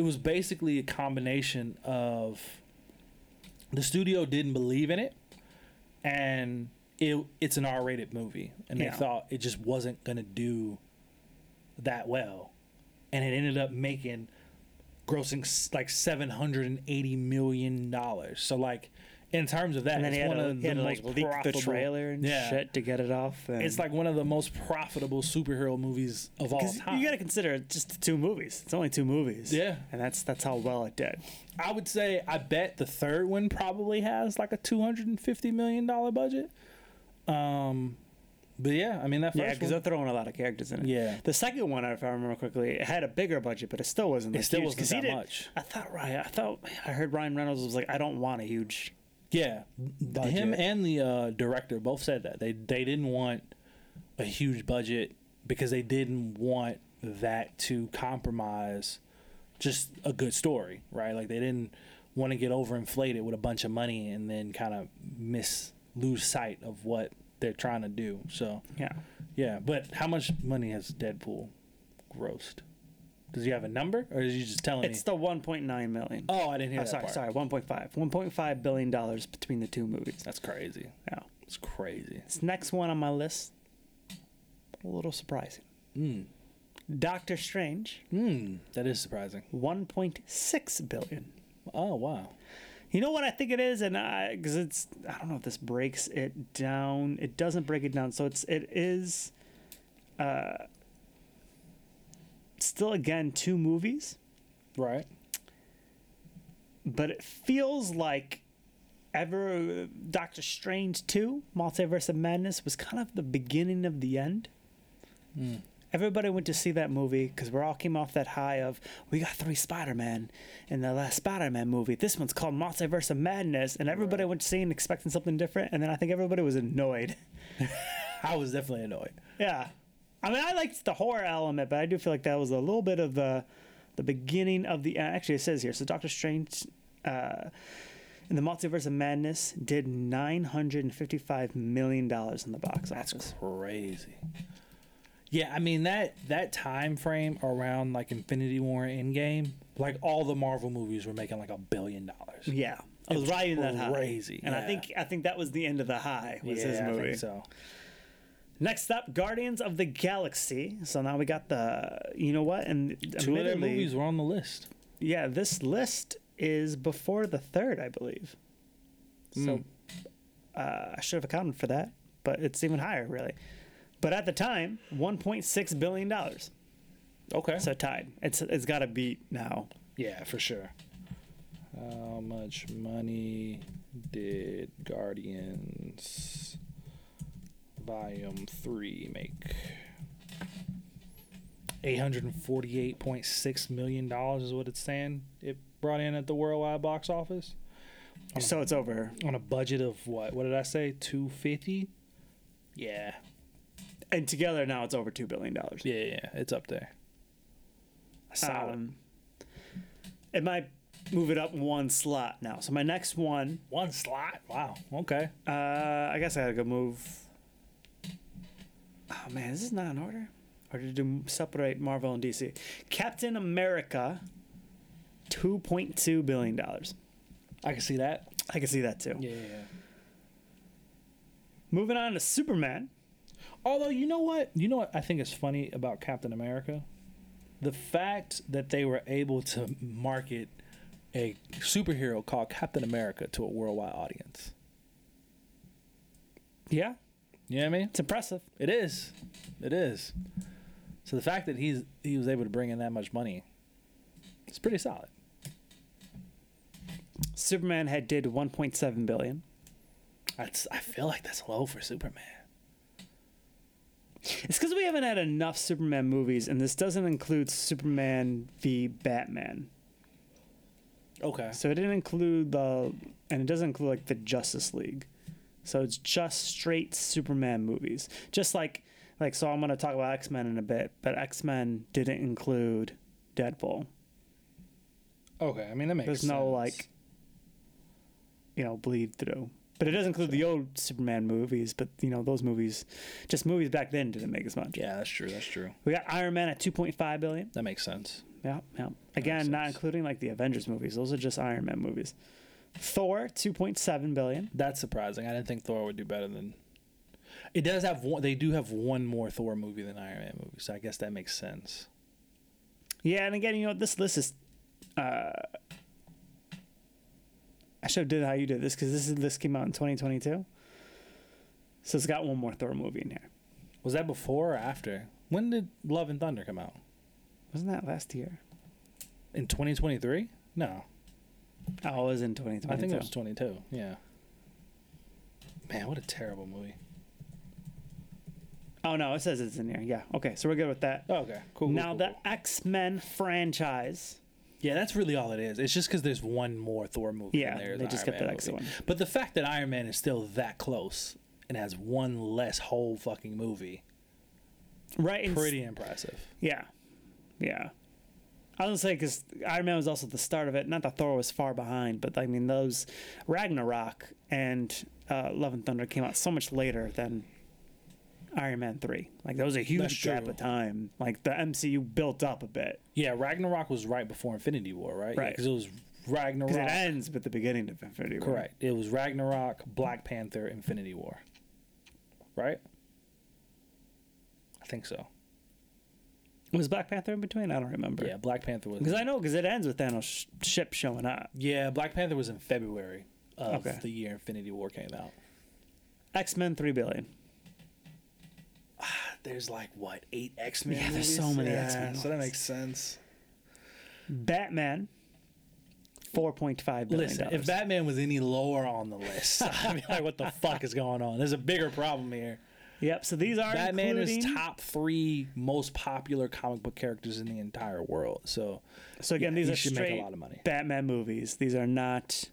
It was basically a combination of the studio didn't believe in it, and it it's an R-rated movie, and Yeah. they thought it just wasn't gonna do that well, and it ended up making grossing like seven hundred and eighty million dollars. So like in terms of that, and then it's he had one to, of he the had to like leak the profitable- trailer and Yeah. shit to get it off. And, It's like one of the most profitable superhero movies of all time. you got to consider just the two movies. It's only two movies. Yeah. and that's that's how well it did. I would say I bet the third one probably has like a two hundred and fifty million dollar budget. Um, but yeah, I mean that Yeah, because they're throwing a lot of characters in it. Yeah. The second one, if I remember quickly, it had a bigger budget, but it still wasn't. It like, still huge, wasn't that much. I thought right. I thought I heard Ryan Reynolds was like, I don't want a huge. Yeah, Budget. him and the uh, director both said that they they didn't want a huge budget because they didn't want that to compromise just a good story, right? Like they didn't want to get overinflated with a bunch of money and then kind of miss lose sight of what they're trying to do. So Yeah. Yeah, but how much money has Deadpool grossed? Does he have a number, or is he just telling It's me? the 1.9 million. Oh, I didn't hear Oh, that sorry, part. sorry, 1.5. 1.5 billion dollars between the two movies. That's crazy. Yeah. It's crazy. This next one on my list, a little surprising. Mm. Doctor Strange, Mm. That is surprising. 1.6 billion. Oh wow. You know what I think it is, and I because it's I don't know if this breaks it down. It doesn't break it down, so it's it is, uh, still again two movies, Right. but it feels like ever Doctor Strange two Multiverse of Madness was kind of the beginning of the end. Hmm. Everybody went to see that movie because we all came off that high of we got three Spider Man in the last Spider Man movie. This one's called Multiverse of Madness, and everybody went to see it expecting something different, and then I think everybody was annoyed. I was definitely annoyed. Yeah, I mean I liked the horror element, but I do feel like that was a little bit of the the beginning of the. Actually, it says here so Doctor Strange. Uh, And the Multiverse of Madness did nine hundred and fifty-five million dollars in the box That's office. crazy. Yeah, I mean that that time frame around like Infinity War and Endgame, like all the Marvel movies were making like a billion dollars. Yeah, I was It's riding that high. crazy, and I think I think that was the end of the high. Was his Yeah, I movie? so. Next up, Guardians of the Galaxy. So now we got the, you know what? And Two of their movies were on the list. Yeah, this list is before the third, I believe. So Mm. uh, I should have accounted for that, but it's even higher, really. But at the time, 1.6 billion dollars. Okay. So tied. It's it's got to beat now. yeah, for sure. How much money did Guardians Volume Three make? Eight hundred and forty-eight point six million dollars is what it's saying. It brought in at the worldwide box office So it's over. on a budget of what? What did I say? Two fifty. Yeah, And together now it's over two billion dollars. yeah, yeah. It's up there. Solid. Um, it might move it up one slot now. So my next one, One slot. Wow. Okay. uh, I guess I gotta go move. Oh man, is this not in order? Or did you separate Marvel and DC? Captain America, two point two billion dollars. I can see that. I can see that too. Yeah. Moving on to Superman. Although you know what, you know what I think is funny about Captain America, the fact that they were able to market a superhero called Captain America to a worldwide audience. Yeah, You know what I mean? it's impressive. It is. It is. So the fact that he's he was able to bring in that much money, it's pretty solid. Superman had did 1.7 billion. That's I feel like that's low for Superman. It's because we haven't had enough Superman movies, and this doesn't include Superman v Batman. Okay. So it didn't include the, and it doesn't include like the Justice League. So it's just straight Superman movies. Just like, like so, I'm gonna talk about X Men in a bit, but X Men didn't include Deadpool. Okay. I mean that makes There's sense. no like, you know, bleed through. But it does include the old Superman movies. But you know, those movies, just movies back then didn't make as much. Yeah, that's true. That's true. We got Iron Man at 2.5 billion. That makes sense. Yeah, yeah. Again, not including like the Avengers movies. Those are just Iron Man movies. Thor, 2.7 billion. That's surprising. I didn't think Thor would do better than. It does have one. They do have one more Thor movie than Iron Man movie, so I guess that makes sense. Yeah, and again, you know, this list is. Uh, I should have did how you did this because this is this came out in 2022. So it's got one more Thor movie in here. Was that before or after? When did Love and Thunder come out? Wasn't that last year? In 2023? No, Oh, it was in 2022. I think it was 22. Yeah. Man, what a terrible movie. Oh no, it says it's in here. Yeah. Okay, so we're good with that. Oh, okay, cool. cool, now cool, the cool. X Men franchise. yeah, that's really all it is. It's just because there's one more Thor movie. Yeah, in there they than just Iron kept Man the extra movie. one. But the fact that Iron Man is still that close and has one less whole fucking movie, Right. and s- pretty impressive. Yeah, yeah. I was gonna say because Iron Man was also the start of it. Not that Thor was far behind, but I mean those Ragnarok and uh, Love and Thunder came out so much later than Iron Man three. Like that was a huge gap of time. Like the MCU built up a bit Yeah, Ragnarok was right before Infinity War, right? Right. Because it was Ragnarok. because it ends with the beginning of Infinity War. Correct. It was Ragnarok, Black Panther, Infinity War. Right? I think so. Was Black Panther in between? I don't remember. Yeah, Black Panther was. Because I know because it ends with Thanos' sh- ship showing up. Yeah, Black Panther was in February of Okay. the year Infinity War came out. X Men three billion. There's like what eight X Men? Yeah, there's so many X-Men So that makes sense. Batman. Four point five billion. Listen, if Batman was any lower on the list, I'd be like, "What the fuck is going on?" There's a bigger problem here. Yep. So these are Batman including, is top three most popular comic book characters in the entire world. So So again, Yeah, these are should make a lot of money. Batman movies. These are not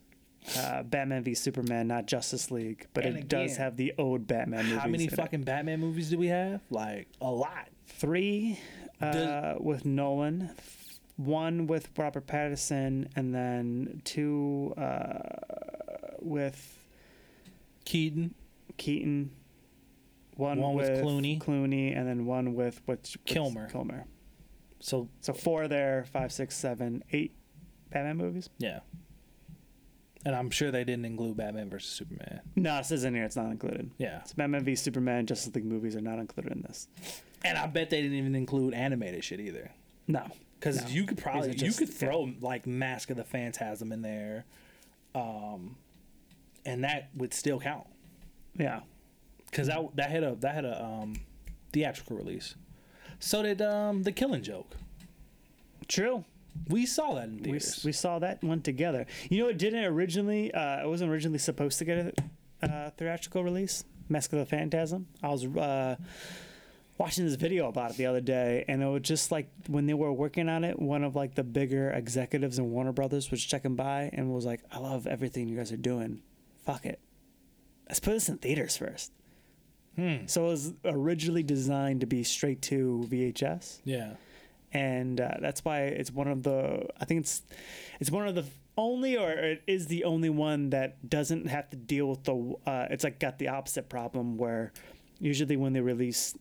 uh, Batman v Superman, not Justice League, but And it does have the old Batman movies. how many in it. fucking Batman movies do we have? Like a lot. three uh, Does- with Nolan, one with Robert Pattinson, and then two uh, with Keaton. Keaton. One, One with Clooney. Clooney, and then one with what's what's- Kilmer. Kilmer. So So four there, five, six, seven, eight Batman movies. yeah. And I'm sure they didn't include Batman versus Superman. No, says in here it's not included. Yeah. It's Batman v Superman, Justice League movies are not included in this. And I bet they didn't even include animated shit either. No. Because No. you could probably are you could throw like Mask of the Phantasm in there, um, and that would still count Yeah. Because that that had a that had a um, theatrical release. So did um, the Killing Joke. True. We saw that in We, we saw that one together. You know, it didn't originally. Uh, it wasn't originally supposed to get a uh, theatrical release. Mask of the Phantasm. I was uh, watching this video about it the other day, and it was just like when they were working on it, one of like the bigger executives in Warner Brothers was checking by and was like, "I love everything you guys are doing. Fuck it, let's put this in theaters first. Hmm. So it was originally designed to be straight to VHS yeah. and uh, that's why it's one of the I think it's it's one of the only or it is the only one that doesn't have to deal with the uh, it's like got the opposite problem where usually when they release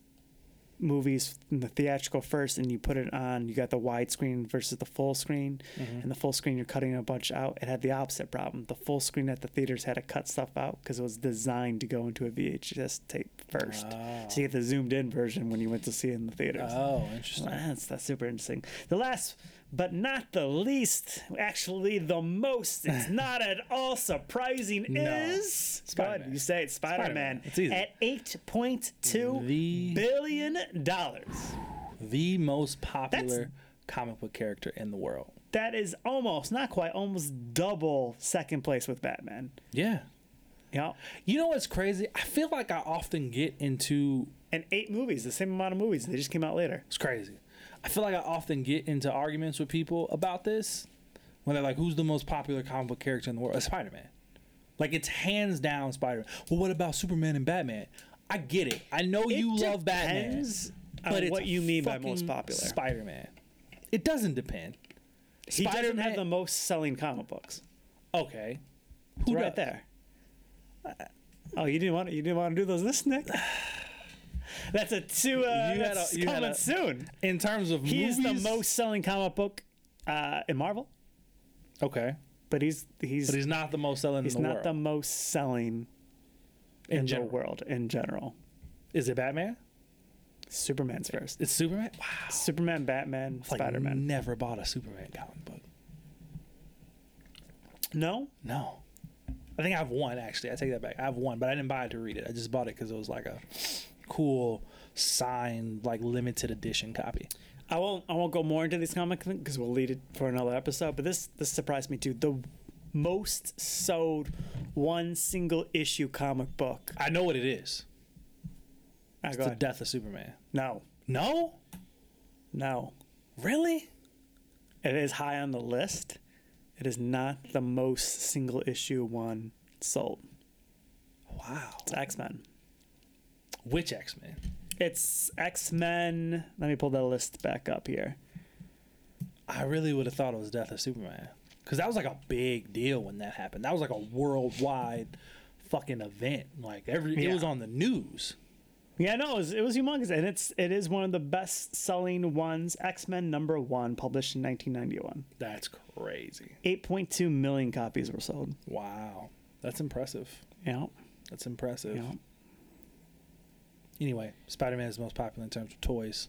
movies in the theatrical first and you put it on you got the widescreen versus the full screen mm-hmm. and the full screen you're cutting a bunch out it had the opposite problem the full screen at the theaters had to cut stuff out because it was designed to go into a VHS tape first Oh. so you get the zoomed in version when you went to see it in the theaters Oh, interesting. that's, that's super interesting. The last, but not the least, actually the most, it's not at all surprising, No. is Spider-Man. You say Man Spider-Man. It's at eight point two The- billion dollars. The most popular comic book character in the world. That is almost, not quite, almost double second place with Batman. Yeah. Yeah, You know what's crazy? I feel like I often get into and eight movies, the same amount of movies. They just came out later. It's crazy. I feel like I often get into arguments with people about this when they're like, "Who's the most popular comic book character in the world?" Spider Man. Like it's hands down Spider Man. Well, what about Superman and Batman? I get it. I know It you love Batman, but it's what you mean by most popular. Spider Man. It doesn't depend. He doesn't have Spider-Man- the most selling comic books. Okay. Who right does? there. Oh, you didn't want to, you didn't want to do those this Nick? That's a two. Uh, You that's a- you coming a- soon. In terms of He's movies, the most selling comic book uh, in Marvel, okay, but he's he's but he's not the most selling he's in the not world. the most selling in, in the world in general. is it Batman? Superman's first. It's Superman. Wow. Superman, Batman, like, Spider Man. Never bought a Superman comic book. No, No. I think I have one actually. I take that back. I have one, but I didn't buy it to read it. I just bought it because it was like a cool signed, like limited edition copy. I won't. I won't go more into these comics because we'll lead it for another episode. But this this surprised me too. The most sold one single issue comic book. I know what it is. Ah, It's the ahead. death of Superman. No, No, no. really? It is high on the list. It is not the most single issue one sold. Wow. It's X Men. Which X Men? It's X Men. Let me pull that list back up here. I really would have thought it was Death of Superman because that was like a big deal when that happened. That was like a worldwide fucking event. Like every, it was on the news. Yeah, no, it was, it was humongous, and it's it is one of the best selling ones. X Men number one, published in 1991. That's crazy. 8.2 million copies were sold. Wow, that's impressive. Yeah, That's impressive. yeah. Anyway, Spider Man is the most popular in terms of toys.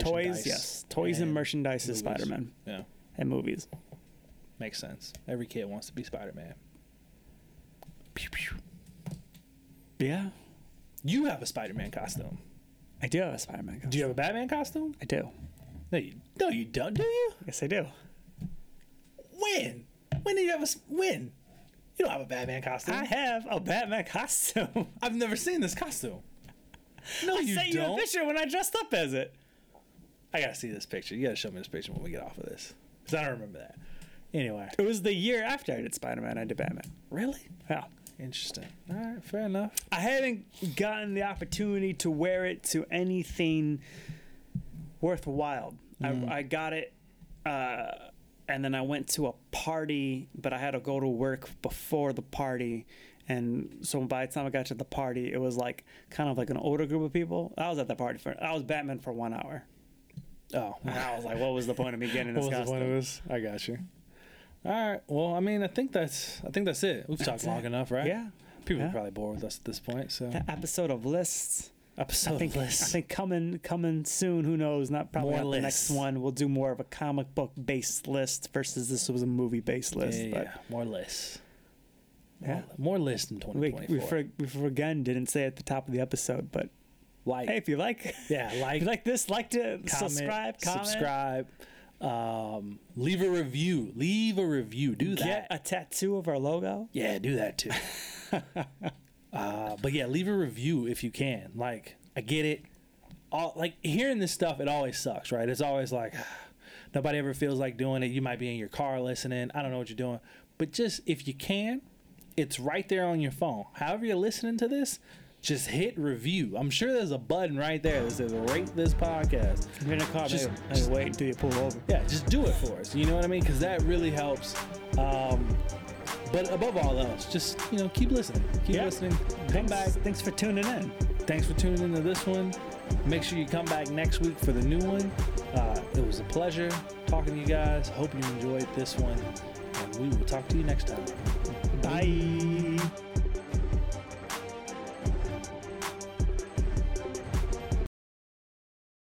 Toys, yes, toys and, merchandise is. Spider Man Yeah, and movies. makes sense. Every kid wants to be Spider Man. Yeah, You have a Spider Man costume. I do have a Spider Man. costume. Do you have a Batman costume? I do. No, you, no, you don't. Do you? Yes, I do. When? When did you have a. when? You don't have a Batman costume. I have a Batman costume. I've never seen this costume. No, I you sent you a don't. picture when I dressed up as it. I gotta see this picture. You gotta show me this picture when we get off of this, because I don't remember that. Anyway, It was the year after I did Spider Man. I did Batman. really Yeah. interesting. All right, fair enough. I haven't gotten the opportunity to wear it to anything worthwhile. I, I got it uh, and then I went to a party, but I had to go to work before the party. And so by the time I got to the party, it was like kind of like an older group of people. I was at the party for I was Batman for one hour. Oh, And I was like, what was the point of me getting this what was the point of this? I got you. All right. Well, I mean, I think that's I think that's it. We've talked That's long it. enough, right? Yeah. People Yeah. are probably bored with us at this point. So That episode of lists. episode I think list. I think coming coming soon. Who knows? Not probably not the next one. We'll do more of a comic book based list versus this was a movie based list. yeah, but yeah. more lists. Yeah. More, more lists in we 2024. we, for, we for again didn't say at the top of the episode, but like, hey, if you like, yeah, if like, you like this, like to comment, subscribe, comment, subscribe, um, leave a review. Leave a review. Do that. get a tattoo of our logo. Yeah, do that too. uh, but yeah, leave a review if you can. Like, I get it. All like hearing this stuff, it always sucks, right? It's always like nobody ever feels like doing it. You might be in your car listening. I don't know what you're doing, but just if you can, it's right there on your phone. However you're listening to this, just hit review. I'm sure there's a button right there that says rate this podcast. You're in a car, Just- maybe, maybe wait until you pull over. Yeah, just do it for us. You know what I mean? Because that really helps. Um, but above all else, just you know, keep listening. Keep Yeah. listening. Come Thanks, back. Thanks for tuning in. Thanks for tuning into this one. Make sure you come back next week for the new one. Uh, it was a pleasure talking to you guys. Hope you enjoyed this one, and we will talk to you next time. Bye.